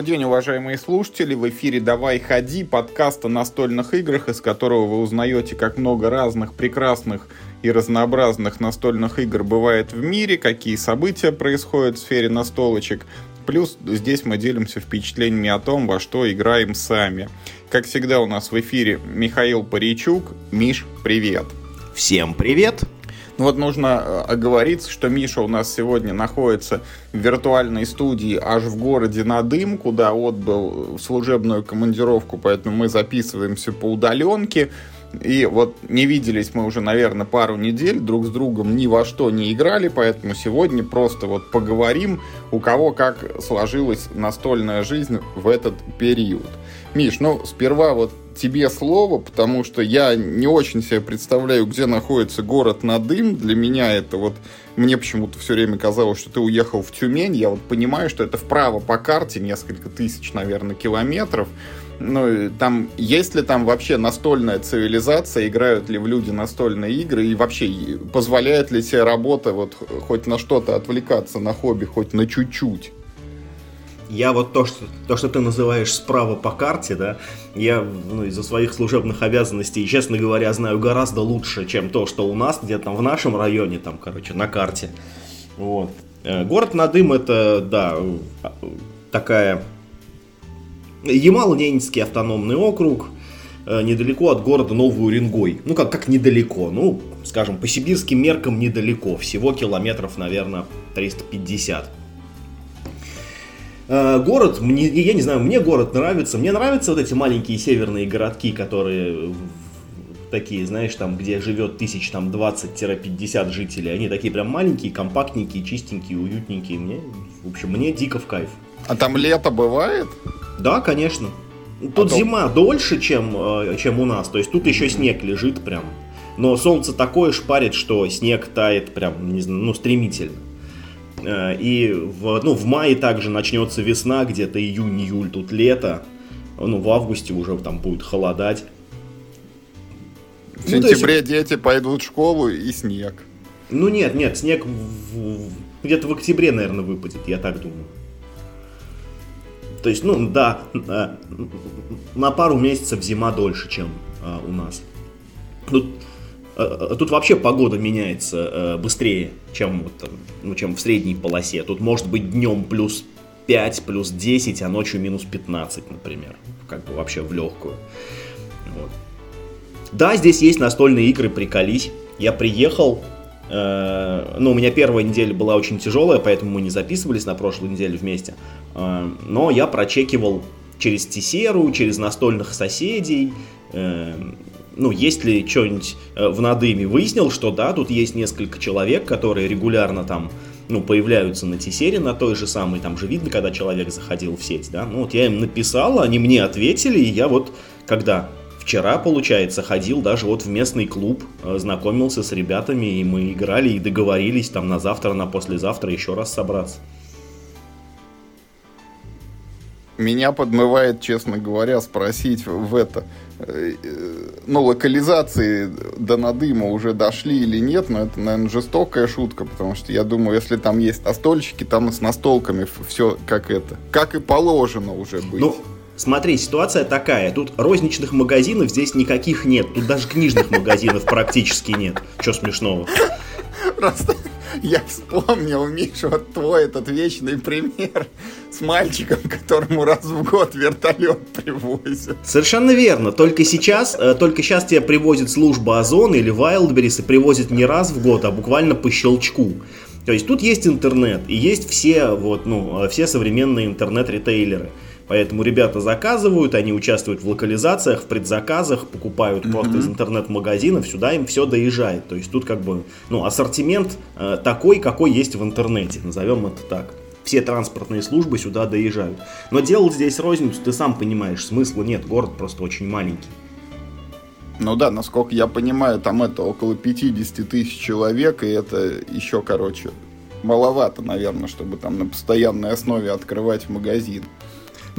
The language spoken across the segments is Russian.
Добрый день, уважаемые слушатели. В эфире «Давай ходи» подкаст о настольных играх, из которого вы узнаете, как много разных прекрасных и разнообразных настольных игр бывает в мире, какие события происходят в сфере настолочек. Плюс здесь мы делимся впечатлениями о том, во что играем сами. Как всегда у нас в эфире Михаил Паричук. Миш, привет! Всем привет! Ну вот нужно э, оговориться, что Миша у нас сегодня находится в виртуальной студии аж в городе Надым, куда отбыл служебную командировку, поэтому мы записываемся по удаленке. И вот не виделись мы уже, наверное, пару недель, друг с другом ни во что не играли, поэтому сегодня просто вот поговорим, у кого как сложилась настольная жизнь в этот период. Миш, ну сперва вот тебе слово, потому что я не очень себе представляю, где находится город Надым. Для меня это вот... Мне почему-то все время казалось, что ты уехал в Тюмень. Я вот понимаю, что это вправо по карте, несколько тысяч, наверное, километров. Ну, там, есть ли там вообще настольная цивилизация, играют ли в люди настольные игры, и вообще позволяет ли тебе работа вот хоть на что-то отвлекаться, на хобби, хоть на чуть-чуть? Я вот то, что, то, что ты называешь справа по карте, да, я ну, из-за своих служебных обязанностей, честно говоря, знаю гораздо лучше, чем то, что у нас где-то там в нашем районе, там, короче, на карте. Вот. Э, город Надым это, да, такая Ямало-Ненецкий автономный округ, э, недалеко от города Новый Уренгой. Ну, как, как недалеко, ну, скажем, по сибирским меркам недалеко, всего километров, наверное, 350. Э, город, мне, я не знаю, мне город нравится. Мне нравятся вот эти маленькие северные городки, которые такие, знаешь, там, где живет тысяч там 20-50 жителей. Они такие прям маленькие, компактненькие, чистенькие, уютненькие. Мне, в общем, мне дико в кайф. А там лето бывает? Да, конечно. Тут а то... зима дольше, чем, э, чем у нас. То есть тут еще снег лежит прям. Но солнце такое шпарит, что снег тает прям, не знаю, ну, стремительно. Э, и в, ну, в мае также начнется весна, где-то июнь-июль, тут лето. Ну, в августе уже там будет холодать. В ну, сентябре есть... дети пойдут в школу и снег. Ну нет, нет, снег в... где-то в октябре, наверное, выпадет, я так думаю. То есть, ну да, э, на пару месяцев зима дольше, чем а, у нас. Тут э, тут вообще погода меняется э, быстрее, чем, вот, ну, чем в средней полосе. Тут может быть днем плюс 5, плюс 10, а ночью минус 15, например. Как бы вообще в легкую. Вот. Да, здесь есть настольные игры, приколись. Я приехал, э, ну, у меня первая неделя была очень тяжелая, поэтому мы не записывались на прошлой неделе вместе. Э, но я прочекивал через Тесеру, через настольных соседей, э, ну, есть ли что-нибудь э, в надыме. Выяснил, что да, тут есть несколько человек, которые регулярно там ну, появляются на Тесере, на той же самой, там же видно, когда человек заходил в сеть, да, ну, вот я им написал, они мне ответили, и я вот, когда вчера, получается, ходил даже вот в местный клуб, э, знакомился с ребятами, и мы играли, и договорились там на завтра, на послезавтра еще раз собраться. Меня подмывает, честно говоря, спросить в это, Э, ну, локализации до надыма уже дошли или нет, но это, наверное, жестокая шутка, потому что я думаю, если там есть настольщики, там и с настолками все как это, как и положено уже быть. Ну, смотри, ситуация такая, тут розничных магазинов здесь никаких нет, тут даже книжных магазинов практически нет. Че смешного? Просто я вспомнил, Миша, вот твой этот вечный пример с мальчиком, которому раз в год вертолет привозят. Совершенно верно. Только сейчас, э, только сейчас тебя привозит служба Озон или Wildberries и привозит не раз в год, а буквально по щелчку. То есть тут есть интернет и есть все, вот, ну, все современные интернет-ритейлеры. Поэтому ребята заказывают, они участвуют в локализациях, в предзаказах, покупают mm-hmm. просто из интернет-магазинов, сюда им все доезжает. То есть тут как бы ну, ассортимент э, такой, какой есть в интернете, назовем это так. Все транспортные службы сюда доезжают. Но делать здесь розницу, ты сам понимаешь, смысла нет, город просто очень маленький. Ну да, насколько я понимаю, там это около 50 тысяч человек, и это еще, короче, маловато, наверное, чтобы там на постоянной основе открывать магазин.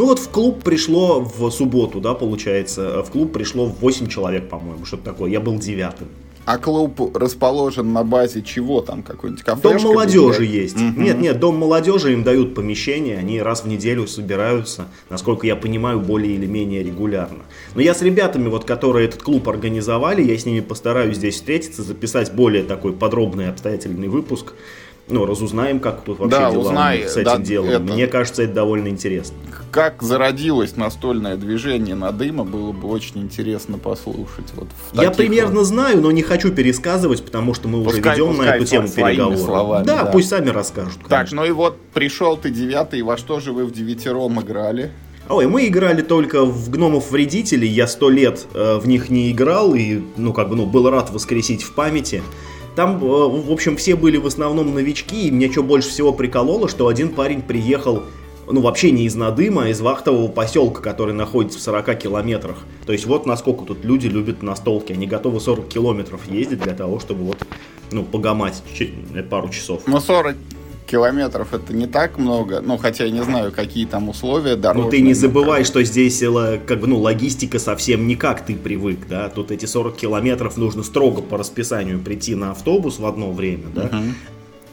Ну вот в клуб пришло в субботу, да, получается, в клуб пришло 8 человек, по-моему, что-то такое, я был девятым. А клуб расположен на базе чего там? Какой-нибудь кафе? Дом молодежи есть. Угу. Нет, нет, дом молодежи им дают помещение, они раз в неделю собираются, насколько я понимаю, более или менее регулярно. Но я с ребятами, вот, которые этот клуб организовали, я с ними постараюсь здесь встретиться, записать более такой подробный обстоятельный выпуск ну, разузнаем, как тут вообще да, дела узнай, с этим да, делом. Это... Мне кажется, это довольно интересно. Как зародилось настольное движение на дыма, было бы очень интересно послушать. Вот Я примерно вот... знаю, но не хочу пересказывать, потому что мы пускай, уже ведем на эту тему переговоры. Словами, да, да, пусть сами расскажут. Конечно. Так, ну и вот пришел ты девятый, во что же вы в девятером играли? Ой, мы играли только в гномов вредителей, я сто лет э, в них не играл и, ну, как бы, ну, был рад воскресить в памяти. Там, э, в общем, все были в основном новички, и мне что больше всего прикололо, что один парень приехал ну, вообще не из Надыма, а из вахтового поселка, который находится в 40 километрах. То есть вот насколько тут люди любят настолки. Они готовы 40 километров ездить для того, чтобы вот, ну, погамать пару часов. Ну, 40 километров это не так много, ну, хотя я не знаю, какие там условия дорожные. Ну, ты не забывай, что здесь э, как бы, ну, логистика совсем не как ты привык, да, тут эти 40 километров нужно строго по расписанию прийти на автобус в одно время, да, uh-huh.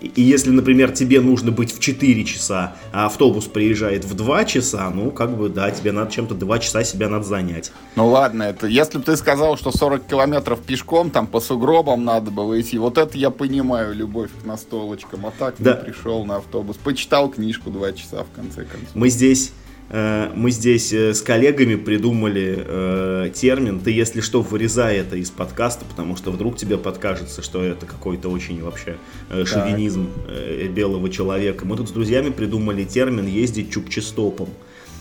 И если, например, тебе нужно быть в 4 часа, а автобус приезжает в 2 часа, ну, как бы, да, тебе надо чем-то 2 часа себя надо занять. Ну, ладно, это если бы ты сказал, что 40 километров пешком, там, по сугробам надо было идти, вот это я понимаю, любовь к настолочкам, а так да. ты пришел на автобус, почитал книжку 2 часа, в конце концов. Мы здесь мы здесь э, с коллегами придумали э, термин «ты, если что, вырезай это из подкаста», потому что вдруг тебе подкажется, что это какой-то очень вообще э, шовинизм э, белого человека. Мы тут с друзьями придумали термин «ездить чукчестопом»,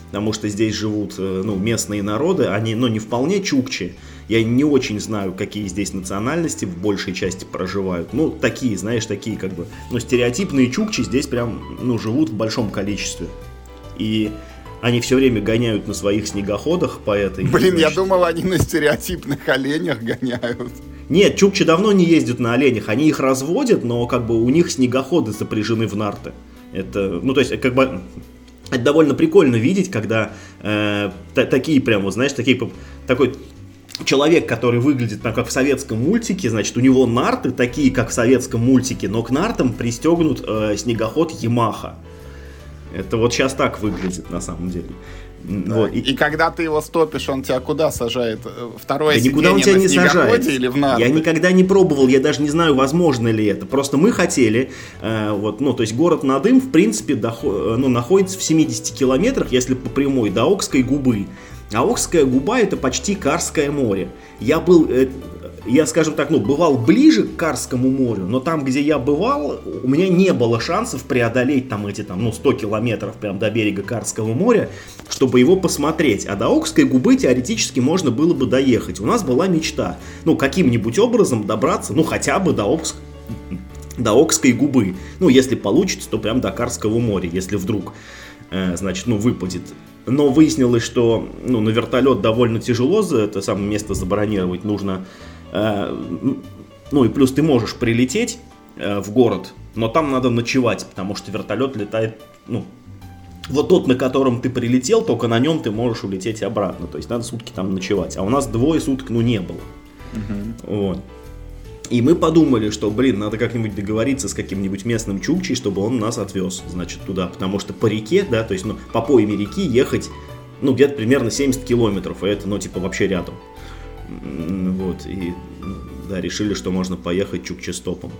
потому что здесь живут э, ну, местные народы, они ну, не вполне чукчи, я не очень знаю, какие здесь национальности в большей части проживают. Ну, такие, знаешь, такие как бы, ну, стереотипные чукчи здесь прям, ну, живут в большом количестве. И они все время гоняют на своих снегоходах по этой. Блин, значит... я думал, они на стереотипных оленях гоняют. Нет, чукчи давно не ездят на оленях, они их разводят, но как бы у них снегоходы запряжены в нарты. Это, ну то есть, как бы это довольно прикольно видеть, когда э, такие прям, вот, знаешь, такие такой человек, который выглядит там, как в советском мультике, значит, у него нарты такие, как в советском мультике, но к нартам пристегнут э, снегоход Ямаха. Это вот сейчас так выглядит на самом деле. Да. Вот. И, и когда ты его стопишь, он тебя куда сажает? Второе да никуда он тебя не сажает. Или в? Я никогда не пробовал, я даже не знаю, возможно ли это. Просто мы хотели, э, вот, ну, то есть город Надым, в принципе, доход, э, ну, находится в 70 километрах, если по прямой, до Окской губы. А Окская губа это почти Карское море. Я был, э, я, скажем так, ну, бывал ближе к Карскому морю, но там, где я бывал, у меня не было шансов преодолеть там эти, там, ну, 100 километров прям до берега Карского моря, чтобы его посмотреть. А до Окской губы теоретически можно было бы доехать. У нас была мечта, ну, каким-нибудь образом добраться, ну, хотя бы до Окской до Окской губы. Ну, если получится, то прям до Карского моря, если вдруг, э, значит, ну, выпадет но выяснилось, что ну, на вертолет довольно тяжело за это самое место забронировать. Нужно ну и плюс ты можешь прилететь э, в город, но там надо ночевать, потому что вертолет летает, ну, вот тот, на котором ты прилетел, только на нем ты можешь улететь обратно. То есть надо сутки там ночевать. А у нас двое суток, ну, не было. Угу. Вот. И мы подумали, что, блин, надо как-нибудь договориться с каким-нибудь местным чукчей, чтобы он нас отвез, значит, туда. Потому что по реке, да, то есть, ну, по пойме реки ехать, ну, где-то примерно 70 километров, и это, ну, типа, вообще рядом. Вот, и да, решили, что можно поехать чукчестопом.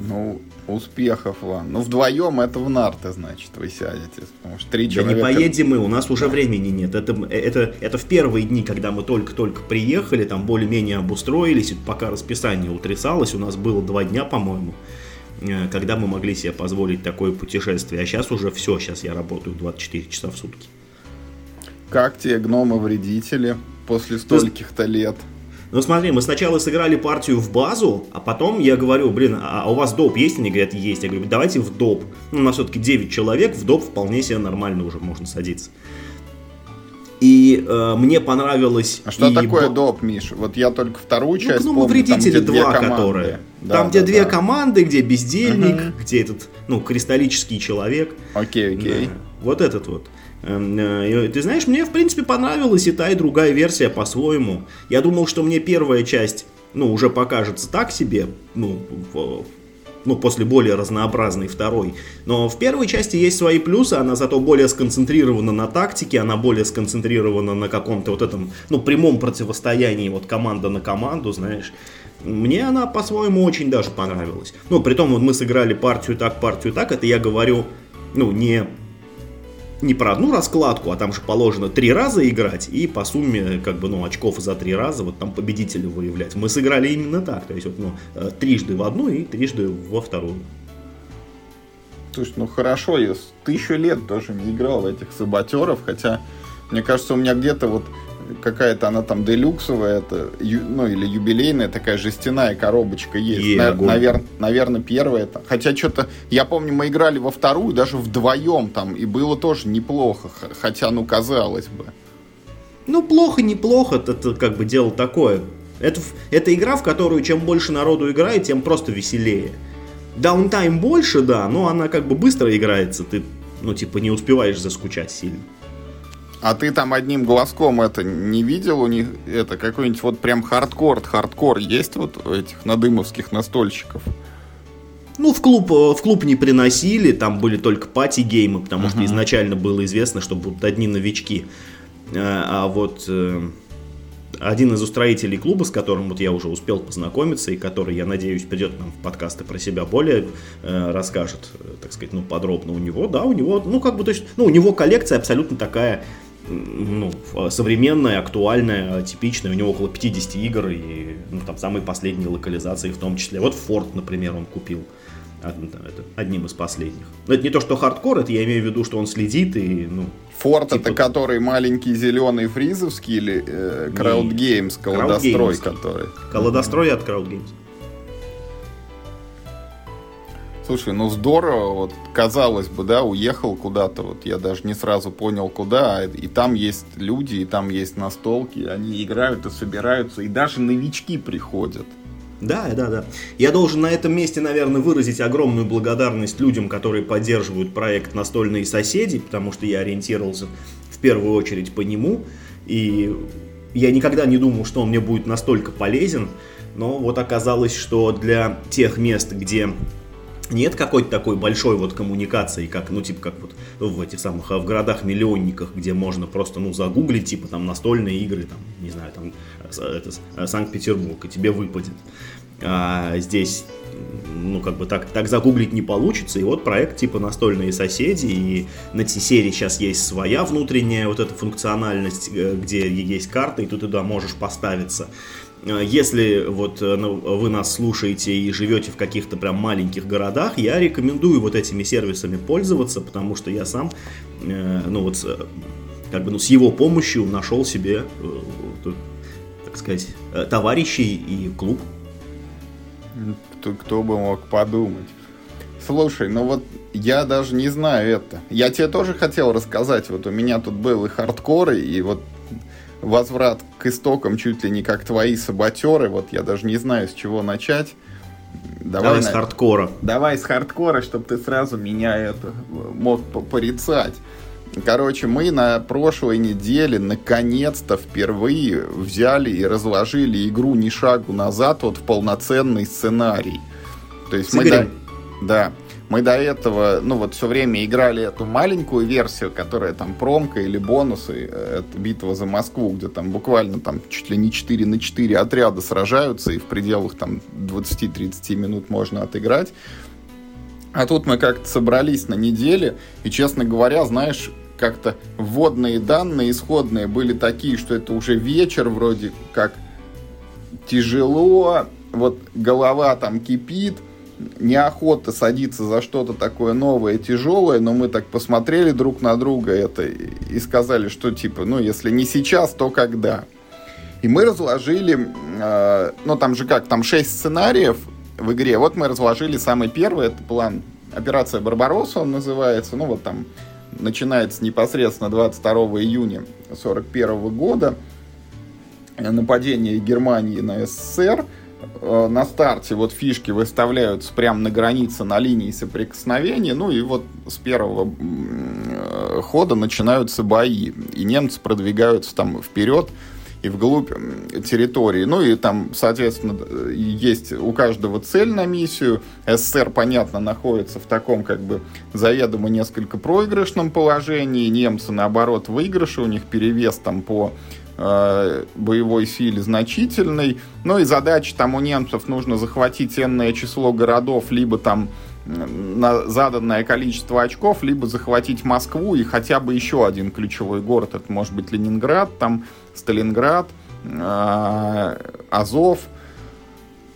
Ну, успехов вам. Ну, вдвоем это в нарты, значит, вы сядете. Потому что три да человека... не поедем мы, у нас уже времени нет. Это, это, это в первые дни, когда мы только-только приехали, там более-менее обустроились, пока расписание утрясалось, у нас было два дня, по-моему, э, когда мы могли себе позволить такое путешествие. А сейчас уже все, сейчас я работаю 24 часа в сутки. Как тебе гномы-вредители? После стольких-то лет. Ну смотри, мы сначала сыграли партию в базу, а потом я говорю, блин, а, а у вас доп есть? Они говорят, есть. Я говорю, давайте в доп. Ну, у нас все-таки 9 человек, в доп вполне себе нормально уже можно садиться. И э, мне понравилось... А что такое б... доп, Миш? Вот я только вторую ну, часть ну, помню, вредители там, два, которые... Да, там, да, где да. две команды, где бездельник, угу. где этот, ну, кристаллический человек. Окей, окей. Да. Вот этот вот. Э, ты знаешь, мне в принципе понравилась и та, и другая версия по-своему. Я думал, что мне первая часть ну, уже покажется так себе, ну, в, ну, после более разнообразной второй. Но в первой части есть свои плюсы, она зато более сконцентрирована на тактике, она более сконцентрирована на каком-то вот этом, ну, прямом противостоянии вот команда на команду, знаешь. Мне она по-своему очень даже понравилась. Ну, при том, вот мы сыграли партию так, партию так, это я говорю, ну, не не про одну раскладку, а там же положено три раза играть и по сумме как бы ну очков за три раза вот там победителя выявлять. Мы сыграли именно так, то есть вот ну э, трижды в одну и трижды во вторую. Слушай, ну хорошо, я тысячу лет тоже не играл в этих саботеров, хотя мне кажется, у меня где-то вот какая-то она там делюксовая, это, ну или юбилейная такая жестяная коробочка есть. Е, На, навер, наверное, первая. Это. Хотя что-то, я помню, мы играли во вторую даже вдвоем там, и было тоже неплохо, хотя, ну, казалось бы. Ну, плохо, неплохо, это, это как бы дело такое. Это, это игра, в которую чем больше народу играет, тем просто веселее. Downtime больше, да, но она как бы быстро играется, ты, ну, типа, не успеваешь заскучать сильно. А ты там одним глазком это не видел у них это какой-нибудь вот прям хардкор, хардкор есть вот у этих надымовских настольщиков? Ну, в клуб, э, в клуб не приносили, там были только party game ы, потому uh-huh. что изначально было известно, что будут одни новички. Э, а вот э, один из устроителей клуба, с которым вот я уже успел познакомиться и который, я надеюсь, придет нам в подкасты про себя более расскажет, так сказать, ну, подробно у него, да, у него, ну, как бы, то есть, ну, у него коллекция абсолютно такая ну, современная, актуальная, типичная. У него около 50 игр и ну, там самые последние локализации в том числе. Вот Форд, например, он купил одним из последних. Но это не то, что хардкор, это я имею в виду, что он следит и, ну... Форд типа... это который маленький зеленый фризовский или э, Crowd Games, колодострой, который? Колодострой от Crowd Games. Слушай, ну здорово, вот казалось бы, да, уехал куда-то, вот я даже не сразу понял куда, а и там есть люди, и там есть настолки, они играют и собираются, и даже новички приходят. Да, да, да. Я должен на этом месте, наверное, выразить огромную благодарность людям, которые поддерживают проект «Настольные соседи», потому что я ориентировался в первую очередь по нему, и я никогда не думал, что он мне будет настолько полезен, но вот оказалось, что для тех мест, где нет какой-то такой большой вот коммуникации, как, ну, типа, как вот в этих самых, в городах-миллионниках, где можно просто, ну, загуглить, типа, там, настольные игры, там, не знаю, там, это, Санкт-Петербург, и тебе выпадет. А здесь, ну, как бы так, так загуглить не получится, и вот проект, типа, настольные соседи, и на T-серии сейчас есть своя внутренняя вот эта функциональность, э, где есть карта, и ты туда можешь поставиться. Э, если вот э, ну, вы нас слушаете и живете в каких-то прям маленьких городах, я рекомендую вот этими сервисами пользоваться, потому что я сам, э, ну вот, как бы, ну, с его помощью нашел себе, так сказать, товарищей и клуб. Кто, кто бы мог подумать. Слушай, ну вот я даже не знаю это. Я тебе тоже хотел рассказать. Вот у меня тут был и хардкор, и вот возврат к истокам чуть ли не как твои саботеры. Вот я даже не знаю, с чего начать. Давай, Давай с хардкора. Давай с хардкора, чтобы ты сразу меня это мог порицать. Короче, мы на прошлой неделе наконец-то впервые взяли и разложили игру ни шагу назад вот в полноценный сценарий. То есть мы да, да, мы до этого, ну вот все время играли эту маленькую версию, которая там промка или бонусы, э, это битва за Москву, где там буквально там чуть ли не 4 на 4 отряда сражаются, и в пределах там 20-30 минут можно отыграть. А тут мы как-то собрались на неделе, и, честно говоря, знаешь, как-то вводные данные, исходные были такие, что это уже вечер вроде как тяжело, вот голова там кипит, неохота садиться за что-то такое новое, тяжелое, но мы так посмотрели друг на друга это и сказали, что типа, ну, если не сейчас, то когда. И мы разложили, э, ну, там же как, там 6 сценариев в игре. Вот мы разложили самый первый, это план Операция Барбаросса он называется. Ну, вот там начинается непосредственно 22 июня 1941 года. Нападение Германии на СССР – Э, на старте вот фишки выставляются прямо на границе, на линии соприкосновения, ну и вот с первого э, хода начинаются бои, и немцы продвигаются там вперед, и вглубь территории. Ну и там, соответственно, есть у каждого цель на миссию. СССР, понятно, находится в таком как бы заведомо несколько проигрышном положении. Немцы, наоборот, выигрыши, у них перевес там по э, боевой силе значительный. Ну и задача там у немцев нужно захватить энное число городов, либо там на заданное количество очков, либо захватить Москву и хотя бы еще один ключевой город. Это может быть Ленинград, там Сталинград, э, Азов,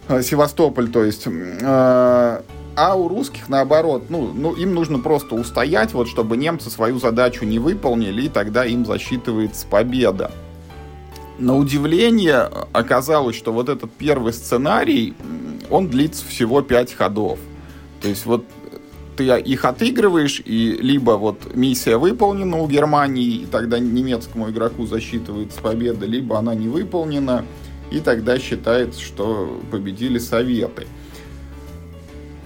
э, Севастополь, то есть. Э, а у русских наоборот, ну, ну, им нужно просто устоять, вот, чтобы немцы свою задачу не выполнили, и тогда им засчитывается победа. На удивление оказалось, что вот этот первый сценарий, он длится всего 5 ходов. То есть вот ты их отыгрываешь, и либо вот миссия выполнена у Германии, и тогда немецкому игроку засчитывается победа, либо она не выполнена, и тогда считается, что победили Советы.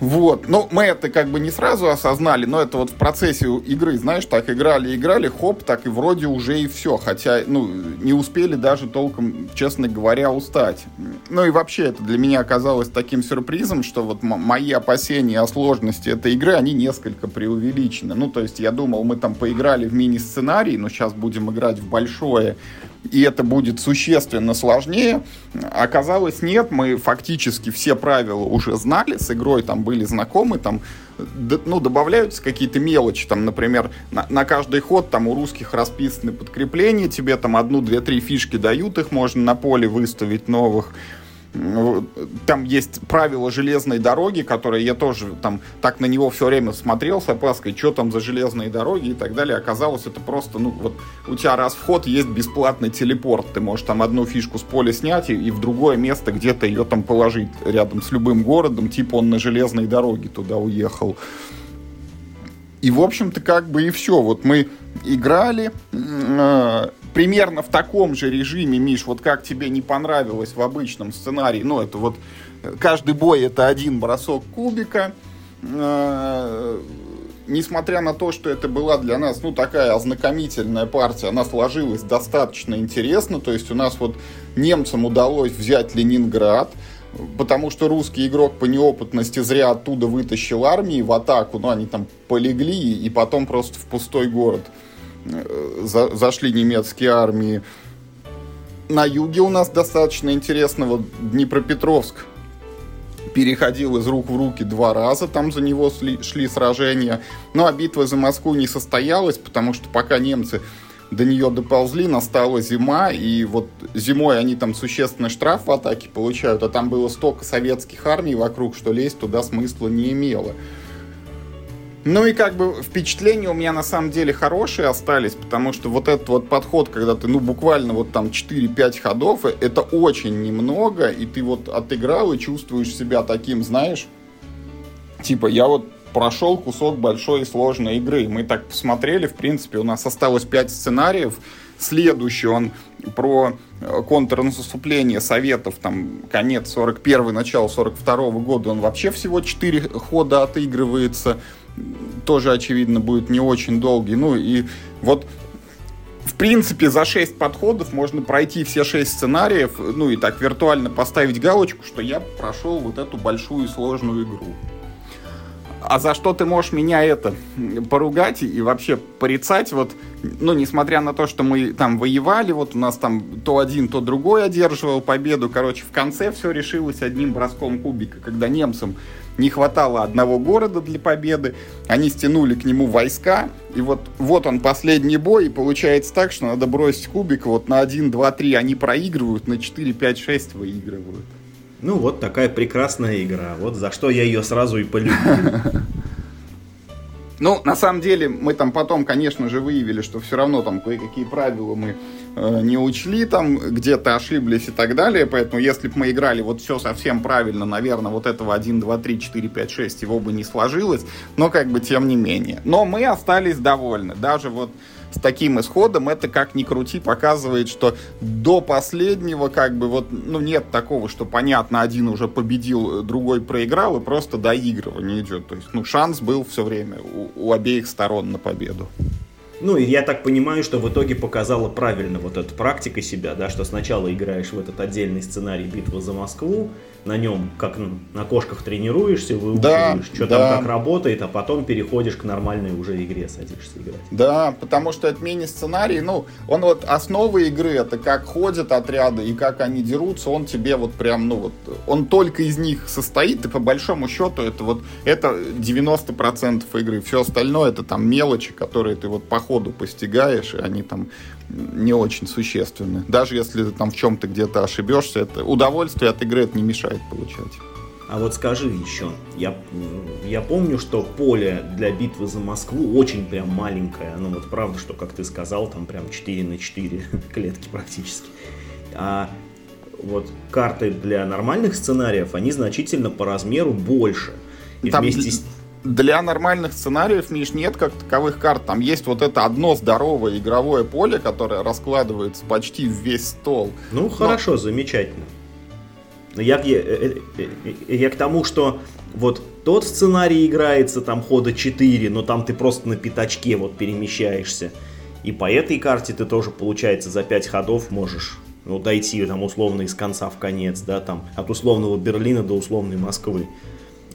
Вот, ну, мы это как бы не сразу осознали, но это вот в процессе игры, знаешь, так играли, играли, хоп, так и вроде уже и все, хотя, ну, не успели даже толком, честно говоря, устать. Ну и вообще это для меня оказалось таким сюрпризом, что вот мои опасения о сложности этой игры, они несколько преувеличены. Ну, то есть я думал, мы там поиграли в мини-сценарий, но сейчас будем играть в большое, и это будет существенно сложнее. Оказалось, нет, мы фактически все правила уже знали, с игрой там были знакомы, там ну, добавляются какие-то мелочи, там, например, на, на каждый ход там у русских расписаны подкрепления, тебе там одну, две, три фишки дают, их можно на поле выставить новых, там есть правила железной дороги, которые я тоже там так на него все время смотрел с опаской, что там за железные дороги и так далее. Оказалось, это просто, ну, вот у тебя раз вход есть бесплатный телепорт. Ты можешь там одну фишку с поля снять и, и в другое место где-то ее там положить рядом с любым городом, типа он на железной дороге туда уехал. И, в общем-то, как бы и все. Вот мы играли, э, примерно в таком же режиме, Миш, вот как тебе не понравилось в обычном сценарии, ну, это вот каждый бой это один бросок кубика, э, несмотря на то, что это была для нас, ну, такая ознакомительная партия, она сложилась достаточно интересно, то есть у нас вот немцам удалось взять Ленинград, потому что русский игрок по неопытности зря оттуда вытащил армии в атаку, ну, они там полегли, и потом просто в пустой город Э, за, зашли немецкие армии. На юге у нас достаточно интересно, вот Днепропетровск переходил из рук в руки два раза, там за него шли, шли сражения. Ну а битва за Москву не состоялась, потому что пока немцы до нее доползли, настала зима, и вот зимой они там существенный штраф в атаке получают, а там было столько советских армий вокруг, что лезть туда смысла не имело. Ну и как бы впечатления у меня на самом деле хорошие остались, потому что вот этот вот подход, когда ты, ну, буквально вот там 4-5 ходов, э, это очень немного, и ты вот отыграл и чувствуешь себя таким, знаешь, типа я вот прошел кусок большой и сложной игры. Мы так посмотрели, в принципе, у нас осталось 5 сценариев, следующий он про э, контрнаступление Советов, там, конец 41 начало 42 -го года, он вообще всего 4 хода отыгрывается, тоже, очевидно, будет не очень долгий. Ну и вот в принципе, за 6 подходов можно пройти все 6 сценариев, ну и так виртуально поставить галочку, что я прошел вот эту большую сложную игру. А за что ты можешь меня это поругать и вообще порицать? Вот, ну, несмотря на то, что мы там воевали, вот у нас там то один, то другой одерживал победу. Короче, в конце все решилось одним броском кубика, когда немцам не хватало одного города для победы, они стянули к нему войска, и вот, вот он последний бой, и получается так, что надо бросить кубик, вот на 1, 2, 3 они проигрывают, на 4, 5, 6 выигрывают. Ну вот такая прекрасная игра. Вот за что я ее сразу и полюбил. Ну, на самом деле, мы там потом, конечно же, выявили, что все равно там кое-какие правила мы э, не учли, там где-то ошиблись и так далее. Поэтому, если бы мы играли вот все совсем правильно, наверное, вот этого 1, 2, 3, 4, 5, 6 его бы не сложилось. Но как бы тем не менее. Но мы остались довольны. Даже вот с таким исходом, это как ни крути показывает, что до последнего как бы вот, ну нет такого, что понятно, один уже победил, другой проиграл, и просто доигрывание идет. То есть, ну, шанс был все время у, у обеих сторон на победу. Ну, и я так понимаю, что в итоге показала правильно вот эта практика себя, да, что сначала играешь в этот отдельный сценарий «Битва за Москву», на нем как на кошках тренируешься, выучиваешь, да, что да. там как работает, а потом переходишь к нормальной уже игре, садишься играть. Да, потому что это мини-сценарий, ну, он вот основа игры, это как ходят отряды и как они дерутся, он тебе вот прям, ну вот, он только из них состоит, и по большому счету это вот, это 90% игры, все остальное это там мелочи, которые ты вот по ходу постигаешь, и они там не очень существенны. Даже если ты там в чем-то где-то ошибешься, это удовольствие от игры это не мешает получать. А вот скажи еще, я, я помню, что поле для битвы за Москву очень прям маленькое. Ну вот правда, что, как ты сказал, там прям 4 на 4 клетки практически. А вот карты для нормальных сценариев, они значительно по размеру больше. И там вместе с для нормальных сценариев, Миш, нет как таковых карт. Там есть вот это одно здоровое игровое поле, которое раскладывается почти в весь стол. Ну, Но... хорошо, замечательно. Я, я, э, э, э, я к тому, что вот тот сценарий играется там хода 4, но там ты просто на пятачке вот перемещаешься. И по этой карте ты тоже, получается, за 5 ходов можешь ну, дойти там условно из конца в конец, да, там от условного Берлина до условной Москвы.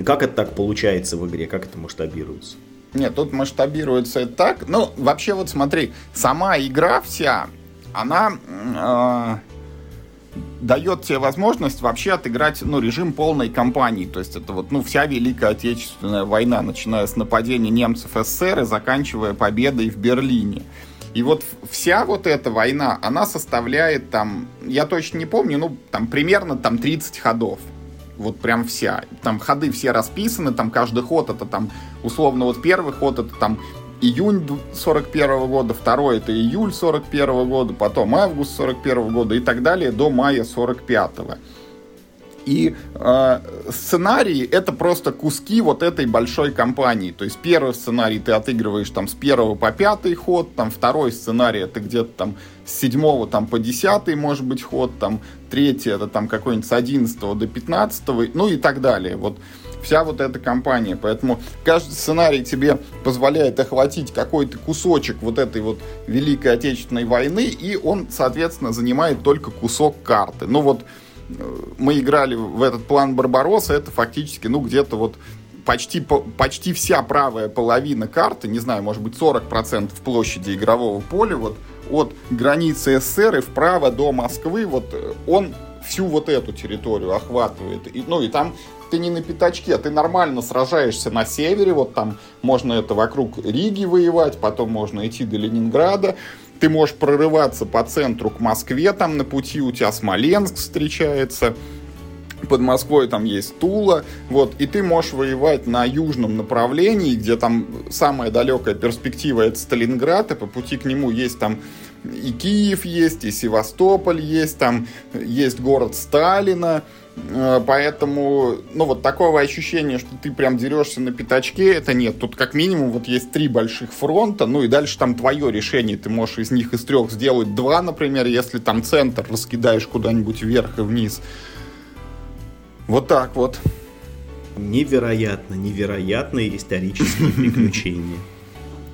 Как это так получается в игре? Как это масштабируется? Нет, тут масштабируется так. Ну, вообще вот смотри, сама игра вся, она э, дает тебе возможность вообще отыграть, ну, режим полной кампании. То есть это вот, ну, вся Великая Отечественная война, начиная с нападения немцев СССР и заканчивая победой в Берлине. И вот вся вот эта война, она составляет там, я точно не помню, ну, там примерно там 30 ходов вот прям вся. Там ходы все расписаны, там каждый ход это там, условно, вот первый ход это там июнь 41 года, второй это июль 41 года, потом август 41 года и так далее до мая 45 -го. И э, сценарии это просто куски вот этой большой компании. То есть первый сценарий ты отыгрываешь там с первого по пятый ход, там второй сценарий это где-то там с седьмого там по десятый может быть ход, там третий это там какой-нибудь с одиннадцатого до пятнадцатого, ну и так далее. Вот вся вот эта компания. Поэтому каждый сценарий тебе позволяет охватить какой-то кусочек вот этой вот Великой Отечественной войны, и он, соответственно, занимает только кусок карты. Ну вот мы играли в этот план Барбаросса, это фактически, ну, где-то вот почти, почти вся правая половина карты, не знаю, может быть, 40% площади игрового поля, вот от границы СССР и вправо до Москвы, вот он всю вот эту территорию охватывает. И, ну и там ты не на пятачке, ты нормально сражаешься на севере, вот там можно это вокруг Риги воевать, потом можно идти до Ленинграда, ты можешь прорываться по центру к Москве, там на пути у тебя Смоленск встречается, под Москвой там есть Тула, вот, и ты можешь воевать на южном направлении, где там самая далекая перспектива это Сталинград, и по пути к нему есть там и Киев есть, и Севастополь есть, там есть город Сталина, поэтому, ну, вот такого ощущения, что ты прям дерешься на пятачке, это нет. Тут как минимум вот есть три больших фронта, ну и дальше там твое решение. Ты можешь из них из трех сделать два, например, если там центр раскидаешь куда-нибудь вверх и вниз. Вот так вот. Невероятно, невероятные исторические приключения.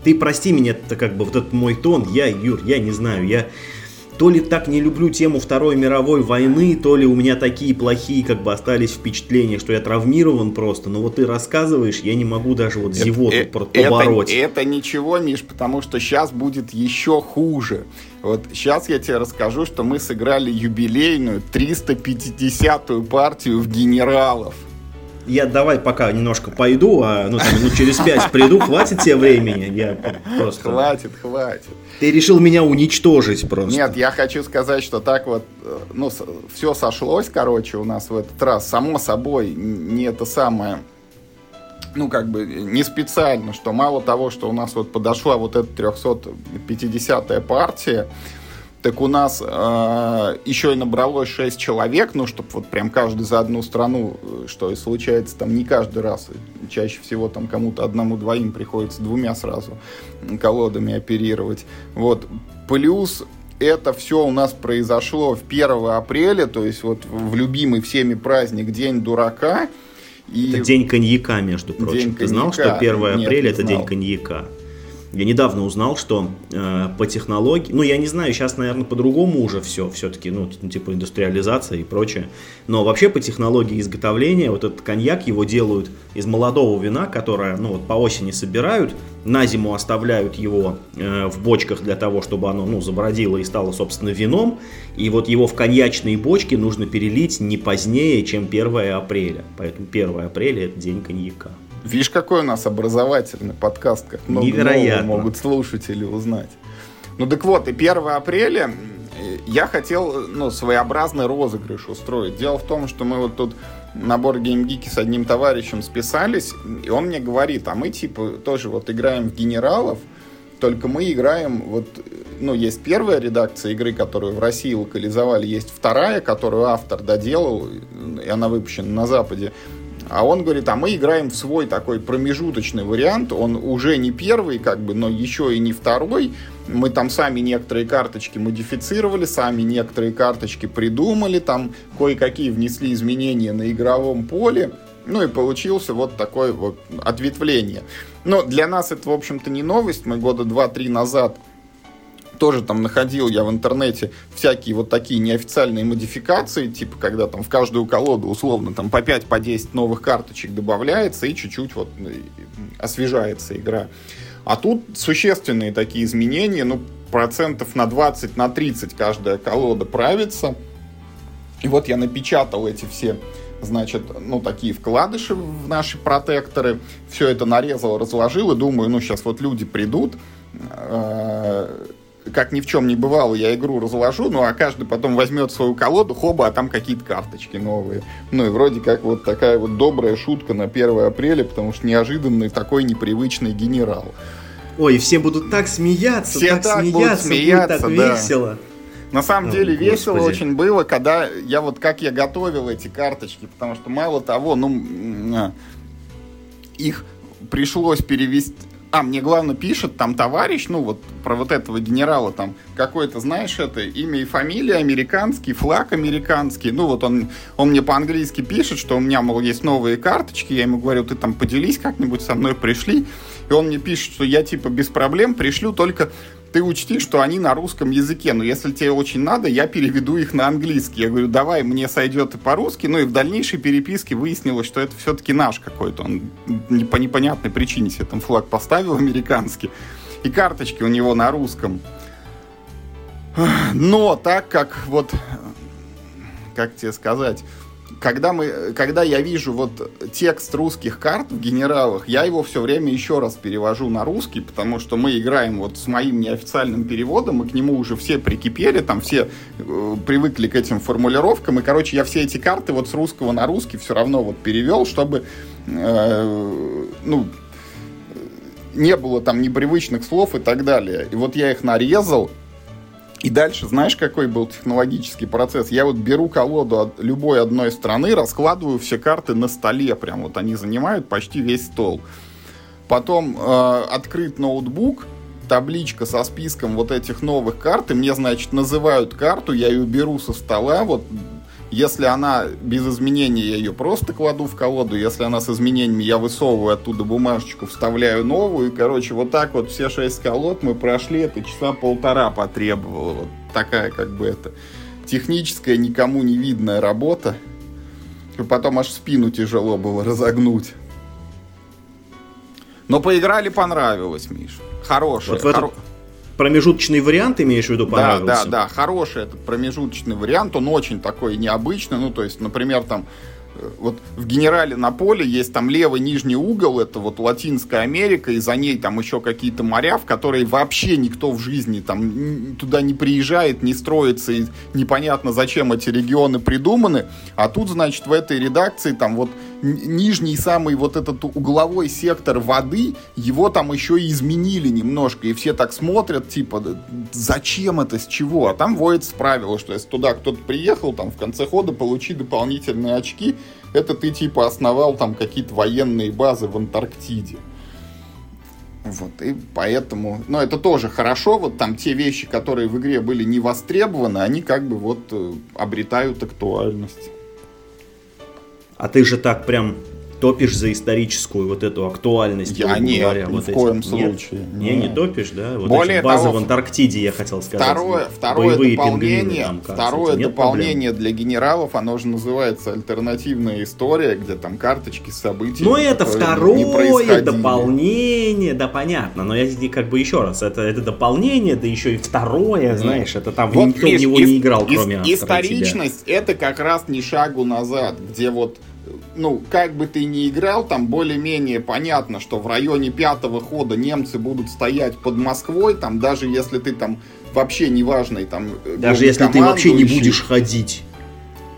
Ты прости меня, это как бы вот этот мой тон, я, Юр, я не знаю, я то ли так не люблю тему Второй мировой войны, то ли у меня такие плохие как бы остались впечатления, что я травмирован просто. Но вот ты рассказываешь, я не могу даже вот зевоту это, побороть. Это, это ничего, Миш, потому что сейчас будет еще хуже. Вот сейчас я тебе расскажу, что мы сыграли юбилейную 350-ю партию в генералов я давай пока немножко пойду, а ну, там, минут через пять приду, хватит тебе времени? Я просто... Хватит, хватит. Ты решил меня уничтожить просто. Нет, я хочу сказать, что так вот, э, ну, все сошлось, короче, у нас в этот раз. Само собой, не это самое, ну, как бы, не специально, что мало того, что у нас вот подошла вот эта 350-я партия, так у нас э, еще и набралось 6 человек, ну, чтобы вот прям каждый за одну страну, э, что и случается там не каждый раз. Чаще всего там кому-то одному-двоим приходится двумя сразу колодами оперировать. Вот. Плюс это все у нас произошло в 1 апреля, то есть вот в любимый всеми праздник День дурака. И... Это день коньяка, между прочим. День Ты знал, что 1 апреля Нет, это знал. день коньяка? Я недавно узнал, что э, по технологии, ну я не знаю, сейчас, наверное, по-другому уже все, все-таки, ну, типа индустриализация и прочее. Но вообще по технологии изготовления вот этот коньяк его делают из молодого вина, которое, ну вот по осени собирают, на зиму оставляют его э, в бочках для того, чтобы оно, ну, забродило и стало, собственно, вином. И вот его в коньячные бочки нужно перелить не позднее, чем 1 апреля. Поэтому 1 апреля это день коньяка. Видишь, какой у нас образовательный подкаст, как много Невероятно. могут слушатели узнать. Ну так вот, и 1 апреля я хотел ну, своеобразный розыгрыш устроить. Дело в том, что мы вот тут набор геймгики с одним товарищем списались, и он мне говорит, а мы типа тоже вот играем в генералов, только мы играем, вот, ну, есть первая редакция игры, которую в России локализовали, есть вторая, которую автор доделал, и она выпущена на Западе. А он говорит, а мы играем в свой такой промежуточный вариант, он уже не первый, как бы, но еще и не второй. Мы там сами некоторые карточки модифицировали, сами некоторые карточки придумали, там кое-какие внесли изменения на игровом поле. Ну и получился вот такое вот ответвление. Но для нас это, в общем-то, не новость. Мы года два-три назад тоже там находил я в интернете всякие вот такие неофициальные модификации, типа когда там в каждую колоду условно там по 5 по 10 новых карточек добавляется и чуть-чуть вот э, освежается игра. А тут существенные такие изменения, ну, процентов на 20, на 30 каждая колода правится. И вот я напечатал эти все значит, ну, такие вкладыши в наши протекторы. Все это нарезал, разложил и думаю, ну, сейчас вот люди придут, э, как ни в чем не бывало, я игру разложу, ну а каждый потом возьмет свою колоду, хоба, а там какие-то карточки новые. Ну и вроде как вот такая вот добрая шутка на 1 апреля, потому что неожиданный такой непривычный генерал. Ой, все будут так смеяться, все так, так смеяться, будет смеяться, будет так да. весело. На самом О, деле Господи. весело очень было, когда я вот как я готовил эти карточки, потому что мало того, ну а, их пришлось перевести, а, мне главное пишет там товарищ, ну вот про вот этого генерала там какое-то, знаешь, это имя и фамилия американский, флаг американский. Ну вот он, он мне по-английски пишет, что у меня, мол, есть новые карточки. Я ему говорю, ты там поделись как-нибудь со мной, пришли. И он мне пишет, что я типа без проблем пришлю, только ты учти, что они на русском языке, но если тебе очень надо, я переведу их на английский. Я говорю, давай, мне сойдет и по-русски, ну и в дальнейшей переписке выяснилось, что это все-таки наш какой-то. Он по непонятной причине себе там флаг поставил американский, и карточки у него на русском. Но так как вот, как тебе сказать, когда, мы, когда я вижу вот текст русских карт в генералах, я его все время еще раз перевожу на русский, потому что мы играем вот с моим неофициальным переводом, мы к нему уже все прикипели, там все э, привыкли к этим формулировкам, и, короче, я все эти карты вот с русского на русский все равно вот перевел, чтобы, э, ну, не было там непривычных слов и так далее. И вот я их нарезал, и дальше, знаешь, какой был технологический процесс? Я вот беру колоду от любой одной страны, раскладываю все карты на столе, прям вот они занимают почти весь стол. Потом э, открыт ноутбук, табличка со списком вот этих новых карт, и мне, значит, называют карту, я ее беру со стола, вот если она без изменений, я ее просто кладу в колоду. Если она с изменениями, я высовываю оттуда бумажечку, вставляю новую. И, короче, вот так вот все шесть колод мы прошли. Это часа полтора потребовало. Вот такая, как бы, это техническая, никому не видная работа. И потом аж спину тяжело было разогнуть. Но поиграли, понравилось, Миш. Хорошее. Вот в этом, промежуточный вариант имеешь в виду понравился? Да, да, да, хороший этот промежуточный вариант, он очень такой необычный, ну, то есть, например, там, э, вот в генерале на поле есть там левый нижний угол, это вот Латинская Америка, и за ней там еще какие-то моря, в которые вообще никто в жизни там туда не приезжает, не строится, и непонятно зачем эти регионы придуманы. А тут, значит, в этой редакции там вот нижний самый вот этот угловой сектор воды, его там еще и изменили немножко, и все так смотрят, типа, зачем это, с чего? А там вводится правило, что если туда кто-то приехал, там в конце хода получи дополнительные очки, это ты типа основал там какие-то военные базы в Антарктиде. Вот, и поэтому, ну, это тоже хорошо, вот там те вещи, которые в игре были не востребованы, они как бы вот э, обретают актуальность. А ты же так прям топишь за историческую вот эту актуальность, я не, говоря, ни вот в коем случае. Не, не топишь, да? Вот Более базы того, в Антарктиде, я хотел сказать. Второе, второе дополнение, там, второе дополнение для генералов, оно же называется альтернативная история, где там карточки с событиями. Ну это второе дополнение, да понятно, но я как бы еще раз, это, это дополнение, да еще и второе, знаешь, это там вот, никто Миш, в него не играл, кроме автора Историчность это как раз не шагу назад, где вот ну, как бы ты ни играл, там более-менее понятно, что в районе пятого хода немцы будут стоять под Москвой, там даже если ты там вообще неважный там... Даже если ты вообще не будешь ходить.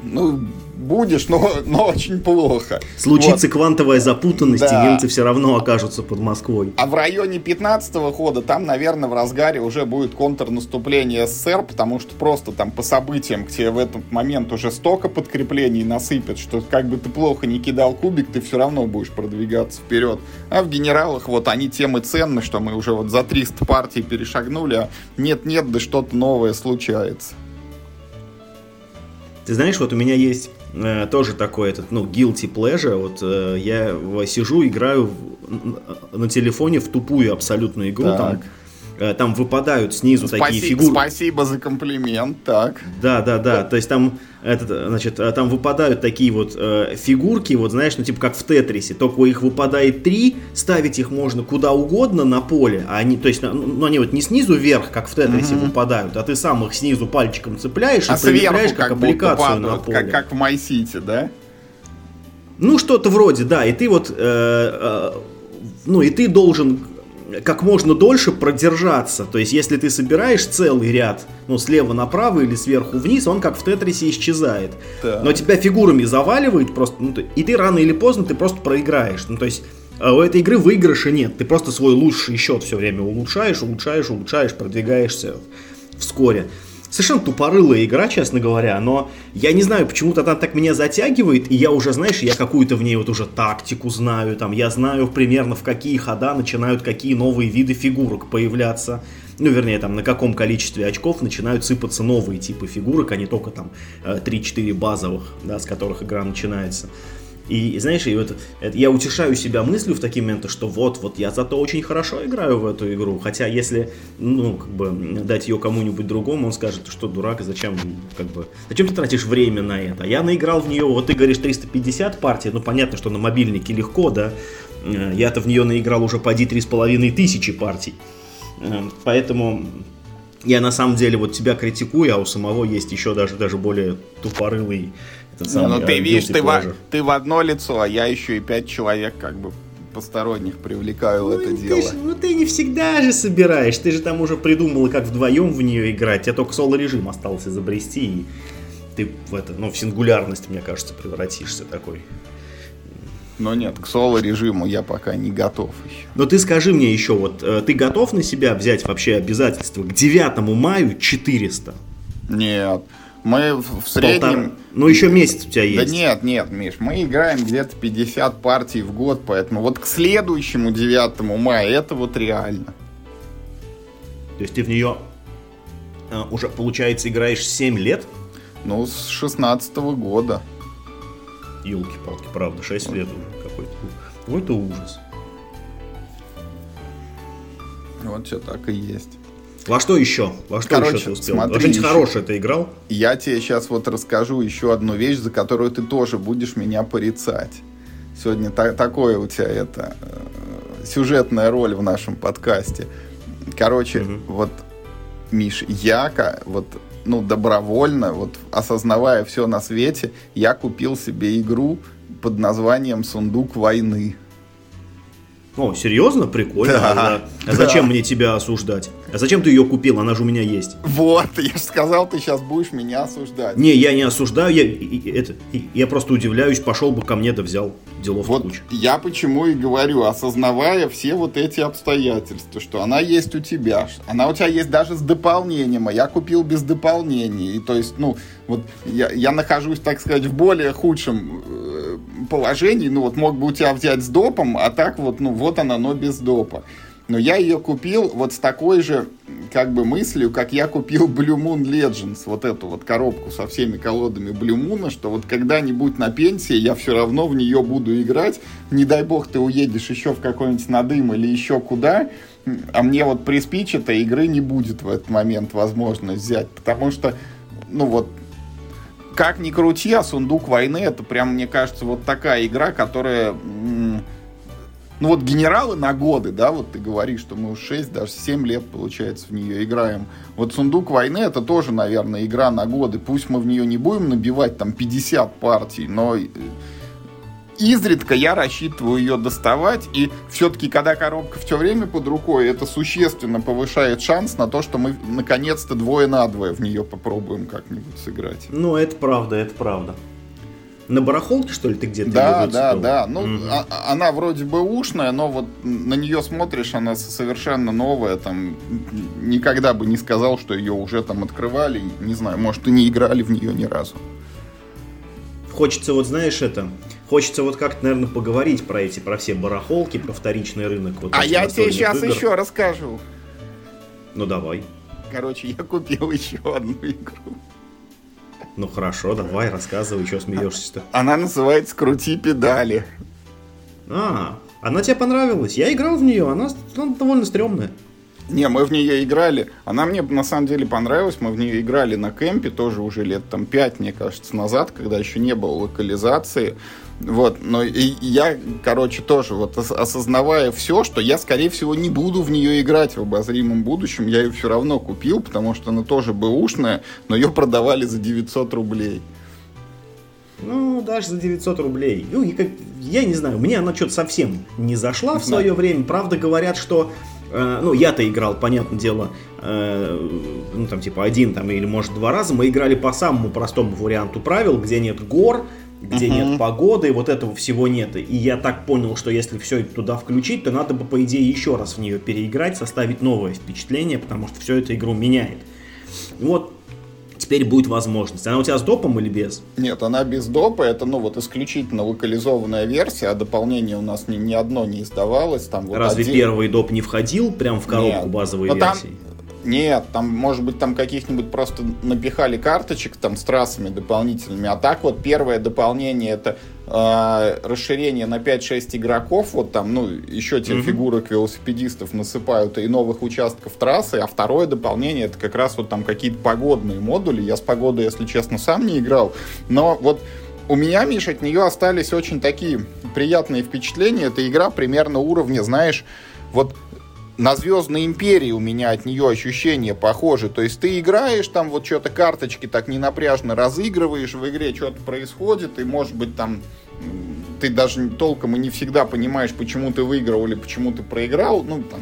Ну, будешь, но, но очень плохо. Случится вот. квантовая запутанность, да. и немцы все равно окажутся под Москвой. А в районе 15-го хода там, наверное, в разгаре уже будет контрнаступление СССР, потому что просто там по событиям к тебе в этот момент уже столько подкреплений насыпят, что как бы ты плохо не кидал кубик, ты все равно будешь продвигаться вперед. А в генералах вот они темы ценны, что мы уже вот за 300 партий перешагнули, а нет-нет, да что-то новое случается. Ты знаешь, вот у меня есть э, тоже такой этот, ну, guilty pleasure. Вот э, я сижу, играю в, на телефоне в тупую абсолютную игру, так. там там выпадают снизу Спаси, такие фигуры. Спасибо за комплимент, так. Да, да, да. То есть там, этот, значит, э, там выпадают такие вот э, фигурки, вот знаешь, ну типа как в Тетрисе, только их выпадает три, ставить их можно куда угодно на поле, а они, то есть, ну, ну они вот не снизу вверх, как в Тетрисе угу. выпадают, а ты сам их снизу пальчиком цепляешь а и прилепляешь как, как аппликацию падают, на поле. Как, как в MyCity, да? Ну, что-то вроде, да, и ты вот, э, э, ну, и ты должен как можно дольше продержаться. То есть, если ты собираешь целый ряд, ну, слева направо или сверху вниз, он как в Тетрисе исчезает. Да. Но тебя фигурами заваливает просто, ну, и ты рано или поздно ты просто проиграешь. Ну, то есть, а у этой игры выигрыша нет. Ты просто свой лучший счет все время улучшаешь, улучшаешь, улучшаешь, продвигаешься вскоре совершенно тупорылая игра, честно говоря, но я не знаю, почему-то она так меня затягивает, и я уже, знаешь, я какую-то в ней вот уже тактику знаю, там, я знаю примерно в какие хода начинают какие новые виды фигурок появляться, ну, вернее, там, на каком количестве очков начинают сыпаться новые типы фигурок, а не только там 3-4 э, базовых, да, с которых игра начинается. И знаешь, и вот это, я утешаю себя мыслью в такие моменты, что вот, вот я зато очень хорошо играю в эту игру. Хотя если, ну, как бы дать ее кому-нибудь другому, он скажет, что дурак, зачем, как бы, зачем ты тратишь время на это? Я наиграл в нее, вот ты говоришь 350 партий, ну понятно, что на мобильнике легко, да. Э, я-то в нее наиграл уже поди 3,5 тысячи партий. Э, поэтому я на самом деле вот тебя критикую, а у самого есть еще даже, даже более тупорылый этот самый, ну, ты видишь, ты в, ты в одно лицо, а я еще и пять человек как бы посторонних привлекаю ну, в это ты дело. Ж, ну ты не всегда же собираешь, ты же там уже придумал, как вдвоем в нее играть, а только соло-режим осталось изобрести, и ты в это, ну, в сингулярность, мне кажется, превратишься такой. Но нет, к соло-режиму я пока не готов еще. Но ты скажи мне еще, вот э, ты готов на себя взять вообще обязательства к 9 маю 400? Нет. Мы в среднем... Полтора. Ну, еще месяц у тебя есть. Да нет, нет, Миш, мы играем где-то 50 партий в год, поэтому вот к следующему 9 мая это вот реально. То есть ты в нее а, уже, получается, играешь 7 лет? Ну, с 16 -го года. Елки-палки, правда, 6 вот. лет уже какой-то. Какой-то ужас. Вот все так и есть. Во что еще? Во что Короче, еще ты успел? Смотри, Во что-нибудь еще... хорошее ты играл? Я тебе сейчас вот расскажу еще одну вещь, за которую ты тоже будешь меня порицать. Сегодня та- такое у тебя это э, сюжетная роль в нашем подкасте. Короче, угу. вот, Миш, я вот ну, добровольно, вот осознавая все на свете, я купил себе игру под названием «Сундук войны». О, серьезно? Прикольно. Да, а, а зачем мне тебя осуждать? А зачем ты ее купил? Она же у меня есть. Вот, я же сказал, ты сейчас будешь меня осуждать. Не, я не осуждаю, я, это, я просто удивляюсь, пошел бы ко мне да взял делов вот кучу. Я почему и говорю, осознавая все вот эти обстоятельства, что она есть у тебя, она у тебя есть даже с дополнением, а я купил без дополнений. И то есть, ну, вот я, я нахожусь, так сказать, в более худшем э, положении, ну вот мог бы у тебя взять с допом, а так вот, ну вот она, но без допа. Но я ее купил вот с такой же, как бы, мыслью, как я купил Blue Moon Legends, вот эту вот коробку со всеми колодами Blue Moon, что вот когда-нибудь на пенсии я все равно в нее буду играть, не дай бог ты уедешь еще в какой-нибудь надым или еще куда, а мне вот приспичит, а игры не будет в этот момент возможно взять, потому что, ну вот, как ни крути, а сундук войны это прям, мне кажется, вот такая игра, которая... Ну вот генералы на годы, да, вот ты говоришь, что мы 6, даже 7 лет, получается, в нее играем. Вот сундук войны это тоже, наверное, игра на годы. Пусть мы в нее не будем набивать там 50 партий, но э, изредка я рассчитываю ее доставать, и все-таки, когда коробка все время под рукой, это существенно повышает шанс на то, что мы наконец-то двое на двое в нее попробуем как-нибудь сыграть. Ну, это правда, это правда. На барахолке, что ли, ты где-то Да, да, да. Ну, mm а, она вроде бы ушная, но вот на нее смотришь, она совершенно новая. Там никогда бы не сказал, что ее уже там открывали. Не знаю, может, и не играли в нее ни разу. Хочется, вот знаешь, это Хочется вот как-то, наверное, поговорить про эти, про все барахолки, про вторичный рынок. Вот а я тебе сейчас игр. еще расскажу. Ну давай. Короче, я купил еще одну игру. Ну хорошо, давай, рассказывай, что смеешься-то. Она называется «Крути педали». А, она тебе понравилась? Я играл в нее, она, она довольно стрёмная. Не, мы в нее играли. Она мне на самом деле понравилась. Мы в нее играли на кемпе тоже уже лет там пять, мне кажется, назад, когда еще не было локализации. Вот, но и я, короче, тоже вот осознавая все, что я, скорее всего, не буду в нее играть в обозримом будущем, я ее все равно купил, потому что она тоже бэушная, но ее продавали за 900 рублей. Ну, даже за 900 рублей. Ну, я, я не знаю, мне она что-то совсем не зашла в свое да. время. Правда, говорят, что э, ну, я-то играл, понятное дело, э, ну, там, типа, один там или, может, два раза. Мы играли по самому простому варианту правил, где нет гор, где uh-huh. нет погоды, вот этого всего нет. И я так понял, что если все туда включить, то надо бы, по идее, еще раз в нее переиграть, составить новое впечатление, потому что все это игру меняет. Вот теперь будет возможность. Она у тебя с допом или без? Нет, она без допа. Это, ну, вот исключительно локализованная версия, а дополнение у нас ни, ни одно не издавалось. Там вот Разве один... первый доп не входил прям в коробку Нет. базовой Но версии? Там нет, там, может быть, там каких-нибудь просто напихали карточек там с трассами дополнительными. А так вот первое дополнение это э, расширение на 5-6 игроков. Вот там, ну, еще те mm-hmm. фигурок велосипедистов насыпают и новых участков трассы. А второе дополнение это как раз вот там какие-то погодные модули. Я с погодой, если честно, сам не играл. Но вот у меня, Миш, от нее остались очень такие приятные впечатления. Это игра примерно уровня, знаешь, вот на Звездной Империи у меня от нее ощущения похожи. То есть ты играешь, там вот что-то карточки так ненапряжно разыгрываешь, в игре что-то происходит, и может быть там ты даже толком и не всегда понимаешь, почему ты выиграл или почему ты проиграл. Ну, там,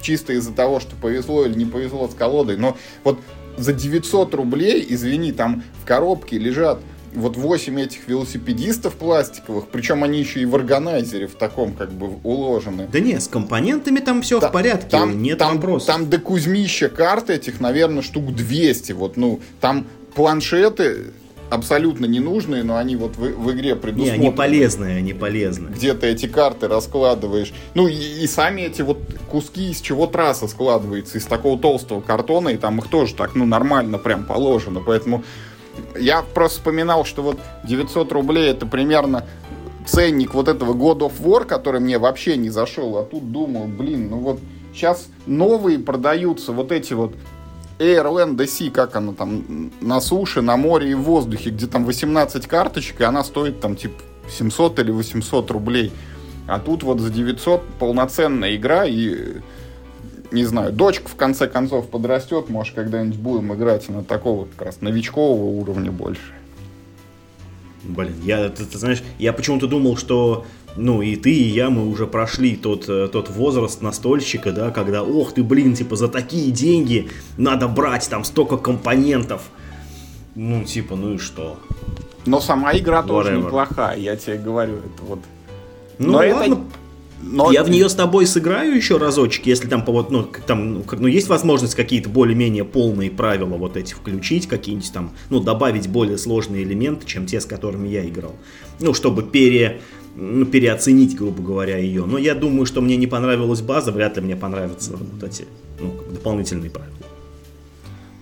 чисто из-за того, что повезло или не повезло с колодой. Но вот за 900 рублей, извини, там в коробке лежат вот 8 этих велосипедистов пластиковых, причем они еще и в органайзере в таком как бы уложены. Да не, с компонентами там все Та, в порядке, там, нет там, вопросов. Там до Кузьмища карт этих, наверное, штук 200, вот, ну, там планшеты абсолютно ненужные, но они вот в, в игре предусмотрены. Не, они полезные, они полезные. Где ты эти карты раскладываешь. Ну и, и сами эти вот куски, из чего трасса складывается, из такого толстого картона, и там их тоже так, ну, нормально прям положено. Поэтому я просто вспоминал, что вот 900 рублей это примерно ценник вот этого God of War, который мне вообще не зашел. А тут думаю, блин, ну вот сейчас новые продаются вот эти вот Airland Sea, как она там, на суше, на море и в воздухе, где там 18 карточек, и она стоит там типа 700 или 800 рублей. А тут вот за 900 полноценная игра, и не знаю, дочка в конце концов подрастет, может, когда-нибудь будем играть на такого как раз новичкового уровня больше. Блин, я, ты, ты знаешь, я почему-то думал, что ну и ты, и я, мы уже прошли тот, э, тот возраст настольщика, да, когда, ох ты, блин, типа, за такие деньги надо брать там столько компонентов. Ну, типа, ну и что? Но сама игра Whatever. тоже неплохая, я тебе говорю, это вот... Ну, Но ладно, это но... Я в нее с тобой сыграю еще разочек, если там, вот, ну, там, ну, ну, есть возможность какие-то более-менее полные правила вот эти включить, какие-нибудь там, ну, добавить более сложные элементы, чем те, с которыми я играл. Ну, чтобы пере, ну, переоценить, грубо говоря, ее. Но я думаю, что мне не понравилась база, вряд ли мне понравятся вот эти ну, дополнительные правила.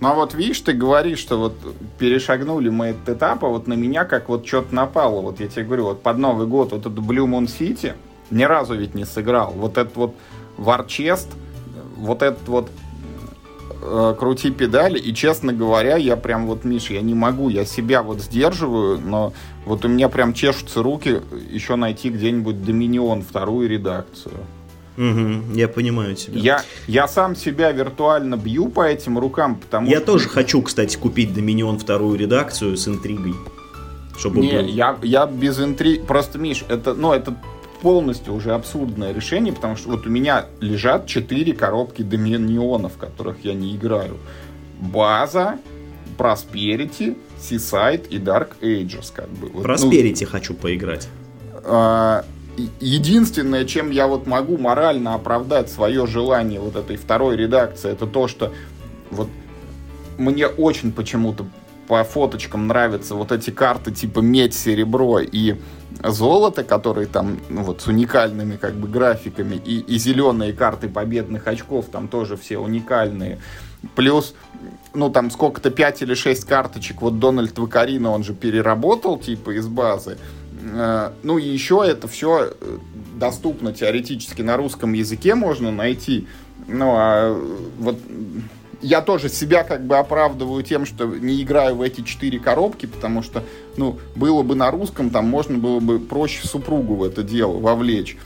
Ну а вот видишь, ты говоришь, что вот перешагнули мы этот этап, а вот на меня как вот что-то напало. Вот я тебе говорю, вот под Новый год вот этот Blue Moon City ни разу ведь не сыграл. Вот этот вот Варчест, вот этот вот э, крути педали, и, честно говоря, я прям вот, Миша, я не могу, я себя вот сдерживаю, но вот у меня прям чешутся руки еще найти где-нибудь Доминион, вторую редакцию. Угу, я понимаю тебя. Я, я сам себя виртуально бью по этим рукам, потому я что... тоже хочу, кстати, купить Доминион вторую редакцию с интригой. Чтобы Не, был... я, я без интриг... Просто, Миш, это, ну, это полностью уже абсурдное решение, потому что вот у меня лежат четыре коробки доминионов, в которых я не играю. База, Prosperity, Seaside и Dark Ages, как бы. Вот, Prosperity ну, хочу поиграть. А, единственное, чем я вот могу морально оправдать свое желание вот этой второй редакции, это то, что вот мне очень почему-то по фоточкам нравятся вот эти карты типа медь, серебро и золото, которые там ну, вот с уникальными как бы графиками, и, и зеленые карты победных очков там тоже все уникальные. Плюс, ну там сколько-то 5 или 6 карточек, вот Дональд Вакарина, он же переработал типа из базы. Э, ну и еще это все э, доступно теоретически на русском языке можно найти. Ну а вот я тоже себя как бы оправдываю тем, что не играю в эти четыре коробки, потому что, ну, было бы на русском, там можно было бы проще супругу в это дело вовлечь.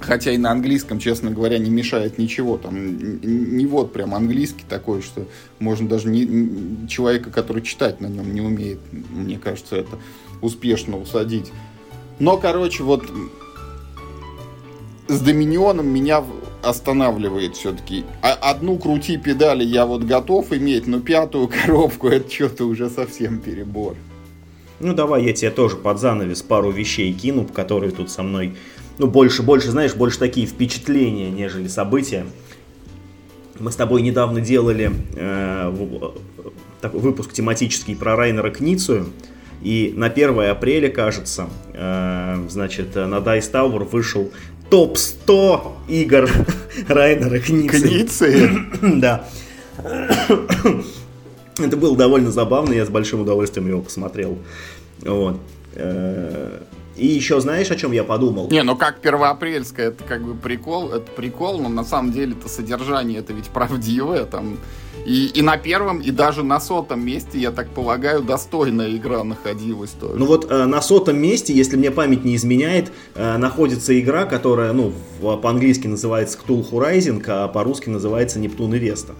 Хотя и на английском, честно говоря, не мешает ничего. Там не вот прям английский такой, что можно даже не, человека, который читать на нем не умеет, мне кажется, это успешно усадить. Но, короче, вот с Доминионом меня останавливает все-таки. А одну крути педали я вот готов иметь, но пятую коробку это что-то уже совсем перебор. Ну давай я тебе тоже под занавес пару вещей кину, которые тут со мной, ну больше, больше, знаешь, больше такие впечатления, нежели события. Мы с тобой недавно делали э, такой выпуск тематический про Райнера Кницию. И на 1 апреля, кажется, э, значит, на Dice Tower вышел топ-100 игр Райнера Кницы. Кницы? да. Это было довольно забавно, я с большим удовольствием его посмотрел. Вот. И еще знаешь, о чем я подумал? Не, ну как первоапрельское, это как бы прикол, это прикол, но на самом деле это содержание, это ведь правдивое, там и, и на первом, и даже на сотом месте, я так полагаю, достойная игра находилась тоже. Ну вот э, на сотом месте, если мне память не изменяет, э, находится игра, которая, ну, по-английски называется Cthulhu Rising, а по-русски называется Нептун и Веста.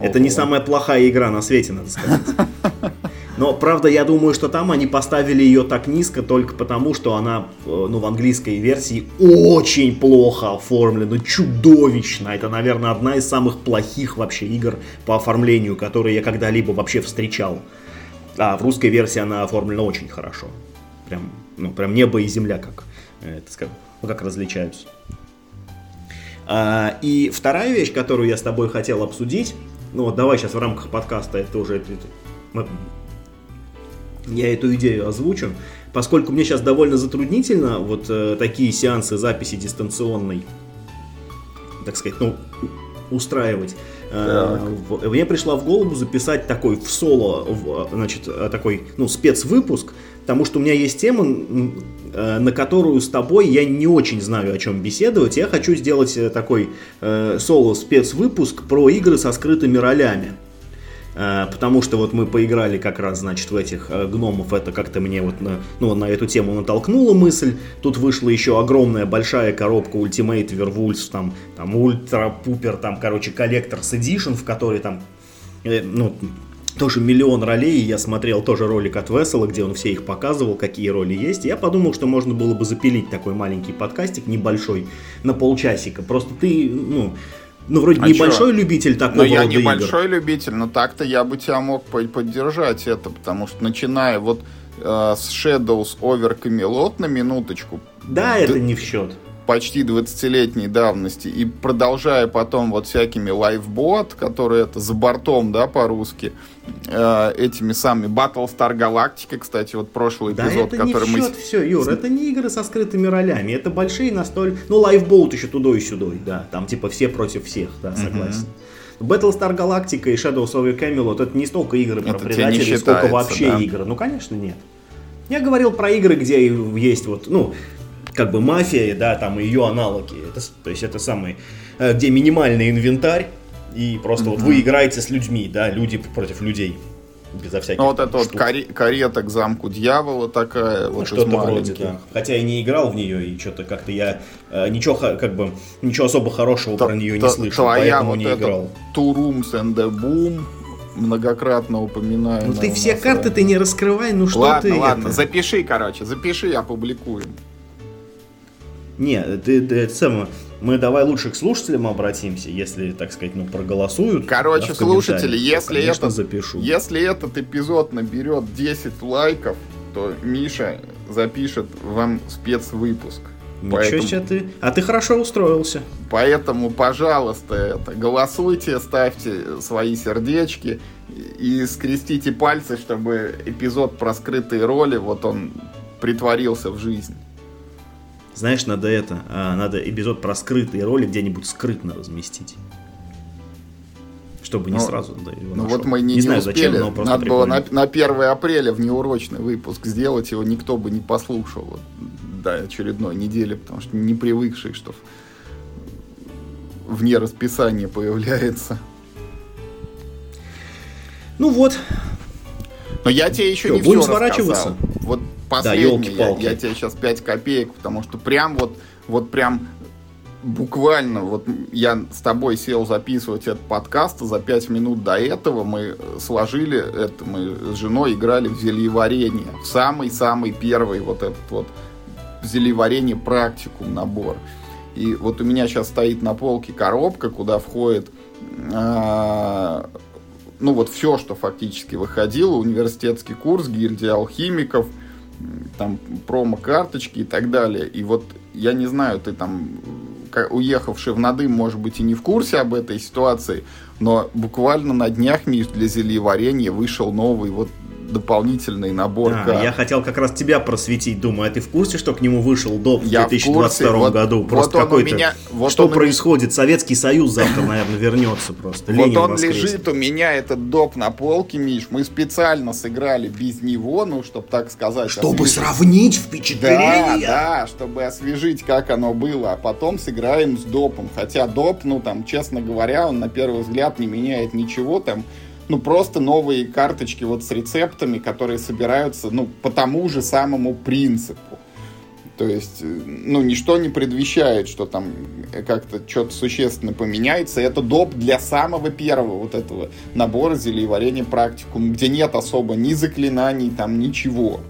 Это не самая плохая игра на свете, надо сказать. Но, правда, я думаю, что там они поставили ее так низко только потому, что она, э, ну, в английской версии очень плохо оформлена, чудовищно. Это, наверное, одна из самых плохих вообще игр по оформлению, которые я когда-либо вообще встречал. А в русской версии она оформлена очень хорошо. Прям, ну, прям небо и земля как, э, это ну, как различаются. А, и вторая вещь, которую я с тобой хотел обсудить, ну вот давай сейчас в рамках подкаста это уже это, мы я эту идею озвучу, поскольку мне сейчас довольно затруднительно вот э, такие сеансы записи дистанционной, так сказать, ну, устраивать. Э, мне пришла в голову записать такой в соло, в, значит, э, такой, ну, спецвыпуск, потому что у меня есть тема, э, на которую с тобой я не очень знаю, о чем беседовать. Я хочу сделать э, такой э, соло спецвыпуск про игры со скрытыми ролями. Э, потому что вот мы поиграли как раз, значит, в этих э, гномов, это как-то мне вот на, ну, на эту тему натолкнула мысль. Тут вышла еще огромная большая коробка Ultimate Werewolves, там, там Ультра Пупер, там, короче, Collector's Edition, в которой там, э, ну, тоже миллион ролей, я смотрел тоже ролик от Весела, где он все их показывал, какие роли есть. Я подумал, что можно было бы запилить такой маленький подкастик небольшой на полчасика. Просто ты, ну, ну, вроде а небольшой чё? любитель такого Но я небольшой игр. любитель, но так-то я бы тебя мог поддержать это, потому что начиная вот э, с Shadows Over Camelot на минуточку. Да, это не в счет. Почти 20-летней давности, и продолжая потом вот всякими лайфбот, которые это за бортом, да, по-русски, э, этими самыми Battlestar Galactica, кстати, вот прошлый да эпизод, это который не мы... счет все, Юр, это не игры со скрытыми ролями, это большие настоль... Ну, лайфбоут еще тудой и сюдой, да, там типа все против всех, да, согласен. Battlestar Galactica и Shadows of the Camelot это не столько игры про Это предателей, сколько вообще да? игры. Ну, конечно, нет. Я говорил про игры, где есть вот, ну, как бы мафия, да, там и ее аналоги. Это, то есть это самый, э, где минимальный инвентарь, и просто вот вы играете с людьми, да, люди против людей. Безо всяких Ну, вот это вот штук. каре- карета к замку дьявола такая, Ну, вот что-то вроде, да. Хотя и не играл в нее, и что-то как-то я э, ничего, как бы, ничего особо хорошего Т- про нее не слышал, поэтому вот не играл. Two Rooms and a Boom, многократно упоминаю. Ну ты все карты ты не раскрывай, ну что ладно, ты ладно, это? запиши, короче, запиши, опубликуем. Не, ты, ты это самое, мы давай лучше к слушателям обратимся, если, так сказать, ну, проголосуют. Короче, да, слушатели, если то, конечно, это- запишу. Если этот эпизод наберет 10 лайков, то Миша запишет вам спецвыпуск. Ничего Поэтому, себе ты. А ты хорошо устроился. поэтому, пожалуйста, это, голосуйте, ставьте свои сердечки и скрестите пальцы, чтобы эпизод про скрытые роли, вот он притворился в жизнь. Знаешь, надо это, а, надо эпизод про скрытые роли где-нибудь скрытно разместить. Чтобы не Ну, сразу да, его Ну нашел. вот мы не, не знаю успели. зачем, но Надо было прикольно. на, на 1 апреля внеурочный выпуск сделать, его никто бы не послушал вот, до очередной недели, потому что не привыкший, что вне расписания появляется. Ну вот, Но я тебе еще Чё, не будем все сворачиваться? рассказал. Вот последнее, я, ёлки-палки. я тебе сейчас 5 копеек, потому что прям вот, вот прям буквально, вот я с тобой сел записывать этот подкаст, за 5 минут до этого мы сложили это, мы с женой играли в зельеварение. В самый-самый первый вот этот вот зельеварение практикум набор. И вот у меня сейчас стоит на полке коробка, куда входит а, ну вот все, что фактически выходило, университетский курс, гильдия алхимиков, там промо-карточки и так далее. И вот я не знаю, ты там, ка- уехавший в Надым, может быть, и не в курсе об этой ситуации, но буквально на днях, Миш, для зельеварения вышел новый вот дополнительный набор А, карт. я хотел как раз тебя просветить, думаю, а ты в курсе, что к нему вышел доп в Я в 2022 курсе, вот- году? вот Просто у какой-то... меня- вот что у меня- происходит? Советский Союз завтра, наверное, вернется просто. Вот Ленин он воскреснет. лежит у меня, этот доп на полке, Миш. Мы специально сыграли без него, ну, чтобы так сказать. Чтобы освежить. сравнить Да, впечатления. да, чтобы освежить, как оно было, а потом сыграем с допом. Хотя доп, ну, там, честно говоря, он на первый взгляд не меняет ничего, там, ну, просто новые карточки вот с рецептами, которые собираются, ну, по тому же самому принципу. То есть, э, ну, ничто не предвещает, что там как-то что-то существенно поменяется. Это доп для самого первого вот этого набора зельеварения практикум, где нет особо ни заклинаний, там ничего.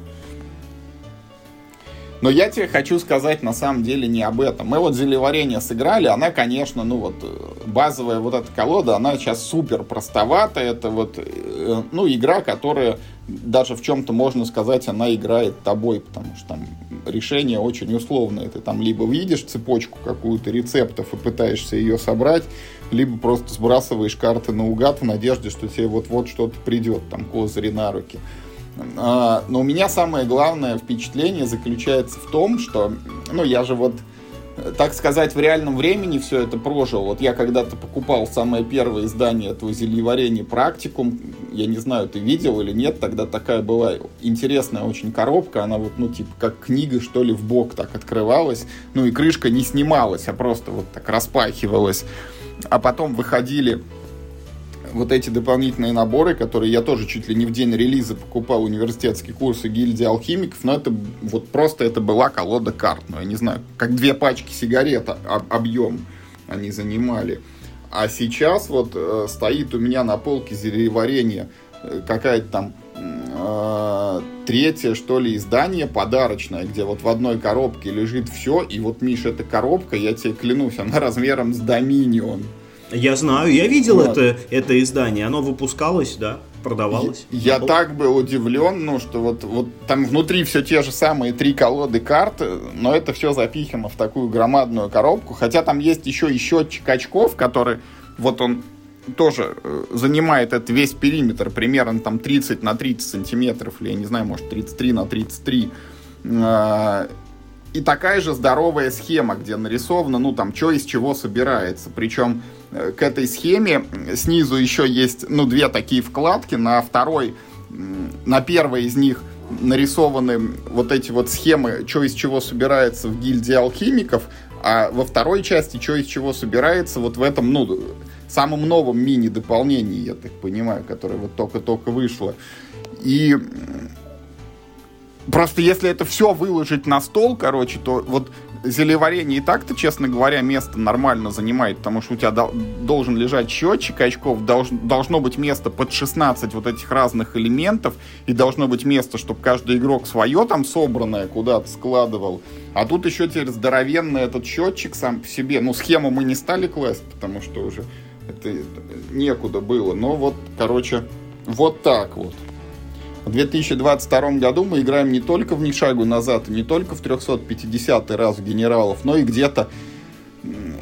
Но я тебе хочу сказать на самом деле не об этом. Мы вот зелеварение сыграли, она, конечно, ну вот э, базовая вот эта колода, она сейчас супер простоватая. Это вот, э, ну, игра, которая даже в чем-то можно сказать, она играет тобой, потому что там решение очень условное. Ты там либо видишь цепочку какую-то рецептов и пытаешься ее собрать, либо просто сбрасываешь карты наугад в надежде, что тебе вот-вот что-то придет, там козыри на руки. А, Но у меня самое главное впечатление заключается в том, что, ну, я же вот, э, так сказать, в реальном времени все это прожил. Вот я когда-то покупал самое первое издание этого зельеварения «Практикум». Я не знаю, ты видел или нет, тогда такая была интересная очень коробка. Она вот, ну, типа, как книга, что ли, в бок так открывалась. Ну, и крышка не снималась, а просто вот так распахивалась. А потом выходили вот эти дополнительные наборы, которые я тоже чуть ли не в день релиза покупал университетские курсы гильдии алхимиков, но это вот просто это была колода карт, ну я не знаю, как две пачки сигарет об- объем они занимали. А сейчас вот э, стоит у меня на полке зельеварения э, какая-то там э, третье, что ли, издание подарочное, где вот в одной коробке лежит все, и вот, Миш, эта коробка, я тебе клянусь, она размером с Доминион. Я знаю, я видел Вот. это, это издание, оно выпускалось, да. продавалось. Я, я так был удивлен, ну, что вот, вот там внутри все те же самые три колоды карт, но это все запихано в такую громадную коробку. Хотя там есть еще и счетчик очков, который вот он тоже э, занимает этот весь периметр, примерно там 30 на 30 сантиметров, или я не знаю, может 33 на 33. А, и такая же здоровая схема, где нарисовано, ну там, что из чего собирается. Причем э, к этой схеме снизу еще есть, ну, две такие вкладки. На второй, на первой из них нарисованы вот эти вот схемы, что из чего собирается в гильдии алхимиков, а во второй части, что из чего собирается вот в этом, ну, самом новом мини-дополнении, я так понимаю, которое вот только-только вышло. И просто если это все выложить на стол, короче, то вот зелеварение и так-то, честно говоря, место нормально занимает, потому что у тебя должен лежать счетчик очков, долж, должно быть место под 16 вот этих разных элементов, и должно быть место, чтобы каждый игрок свое там собранное куда-то складывал. А тут еще теперь здоровенный этот счетчик сам по себе. Ну, схему мы не стали класть, потому что уже это некуда было. Но вот, короче, вот так вот. В 2022 году мы играем не только в «Ни шагу назад», не только в 350 раз в «Генералов», но и где-то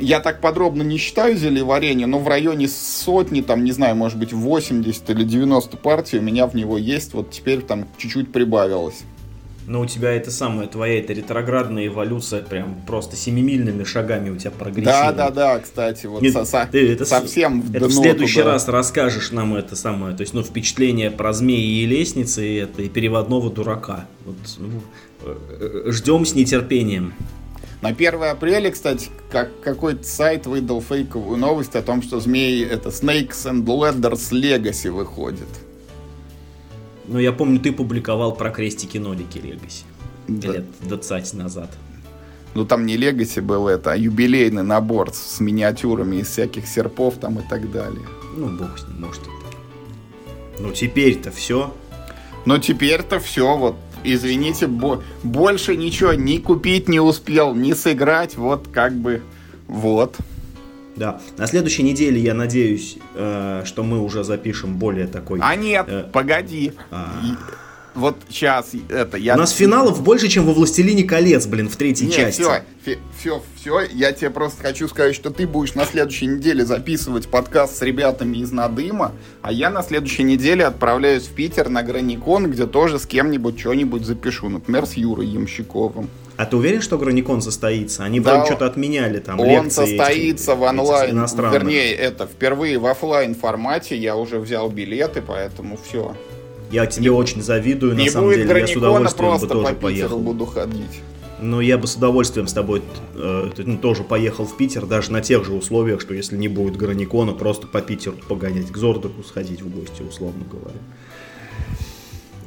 я так подробно не считаю зельеварение, но в районе сотни, там, не знаю, может быть, 80 или 90 партий у меня в него есть. Вот теперь там чуть-чуть прибавилось но у тебя это самое, твоя это ретроградная эволюция прям просто семимильными шагами у тебя прогрессирует. Да, да, да, кстати, вот Нет, со, со, ты это совсем в Это в следующий туда. раз расскажешь нам это самое, то есть, ну, впечатление про змеи и лестницы, и это, и переводного дурака. Вот, ну, э, э, ждем с нетерпением. На 1 апреля, кстати, как какой-то сайт выдал фейковую новость о том, что змеи это Snakes and Ladders Legacy выходит. Ну, я помню, ты публиковал про крестики-нолики Легаси. Да. Лет 20 назад. Ну, там не Легаси был это, а юбилейный набор с миниатюрами из всяких серпов там и так далее. Ну, бог с ним, может это. Ну, теперь-то все. Ну, теперь-то все, вот, извините, бо- больше ничего ни купить не успел, ни сыграть, вот, как бы, вот. Да. На следующей неделе я надеюсь, э, что мы уже запишем более такой. А нет, э, погоди. А... Вот сейчас это я. У нас финалов больше, чем во Властелине колец, блин, в третьей Нет, части. Все, все, все. Я тебе просто хочу сказать, что ты будешь на следующей неделе записывать подкаст с ребятами из Надыма, а я на следующей неделе отправляюсь в Питер на Граникон, где тоже с кем-нибудь что-нибудь запишу. Например, с Юрой Ямщиковым. А ты уверен, что Граникон состоится? Они да, что-то отменяли там Он состоится эти, в онлайн, вернее, это впервые в офлайн формате. Я уже взял билеты, поэтому все. Я тебе не, очень завидую, не на самом будет деле. Я с удовольствием бы тоже по поехал. буду ходить. Но я бы с удовольствием с тобой э, ну, тоже поехал в Питер, даже на тех же условиях, что если не будет Граникона, просто по Питеру погонять, к Зордаку сходить в гости, условно говоря.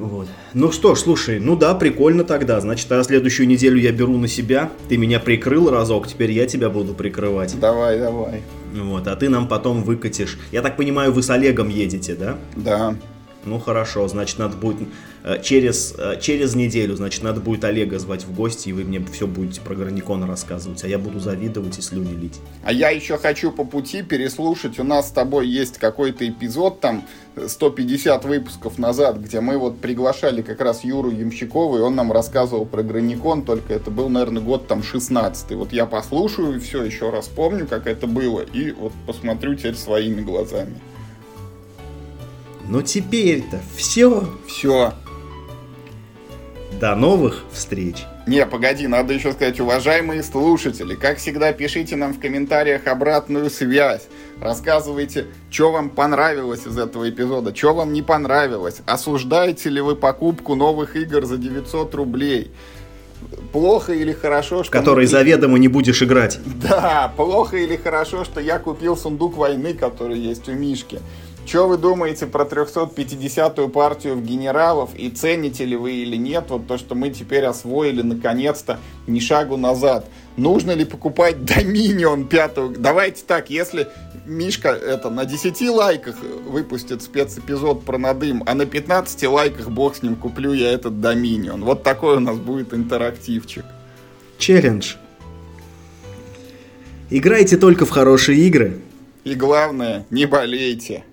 Вот. Ну что ж, слушай, ну да, прикольно тогда. Значит, а следующую неделю я беру на себя. Ты меня прикрыл разок, теперь я тебя буду прикрывать. Давай, давай. Вот, а ты нам потом выкатишь. Я так понимаю, вы с Олегом едете, да? Да. Ну хорошо, значит, надо будет э, через, э, через неделю, значит, надо будет Олега звать в гости, и вы мне все будете про Граникона рассказывать, а я буду завидовать и слюни лить. А я еще хочу по пути переслушать, у нас с тобой есть какой-то эпизод там 150 выпусков назад, где мы вот приглашали как раз Юру Ямщикова, и он нам рассказывал про Граникон, только это был, наверное, год там 16 Вот я послушаю все, еще раз помню, как это было, и вот посмотрю теперь своими глазами. Ну теперь-то все. Все. До новых встреч. Не, погоди, надо еще сказать, уважаемые слушатели, как всегда, пишите нам в комментариях обратную связь. Рассказывайте, что вам понравилось из этого эпизода, что вам не понравилось. Осуждаете ли вы покупку новых игр за 900 рублей? Плохо или хорошо, что... Который мы... заведомо не будешь играть. Да, плохо или хорошо, что я купил сундук войны, который есть у Мишки. Что вы думаете про 350-ю партию в генералов и цените ли вы или нет вот то, что мы теперь освоили наконец-то ни шагу назад? Нужно ли покупать Доминион пятого? Давайте так, если Мишка это на 10 лайках выпустит спецэпизод про надым, а на 15 лайках бог с ним куплю я этот Доминион. Вот такой у нас будет интерактивчик. Челлендж. Играйте только в хорошие игры. И главное, не болейте.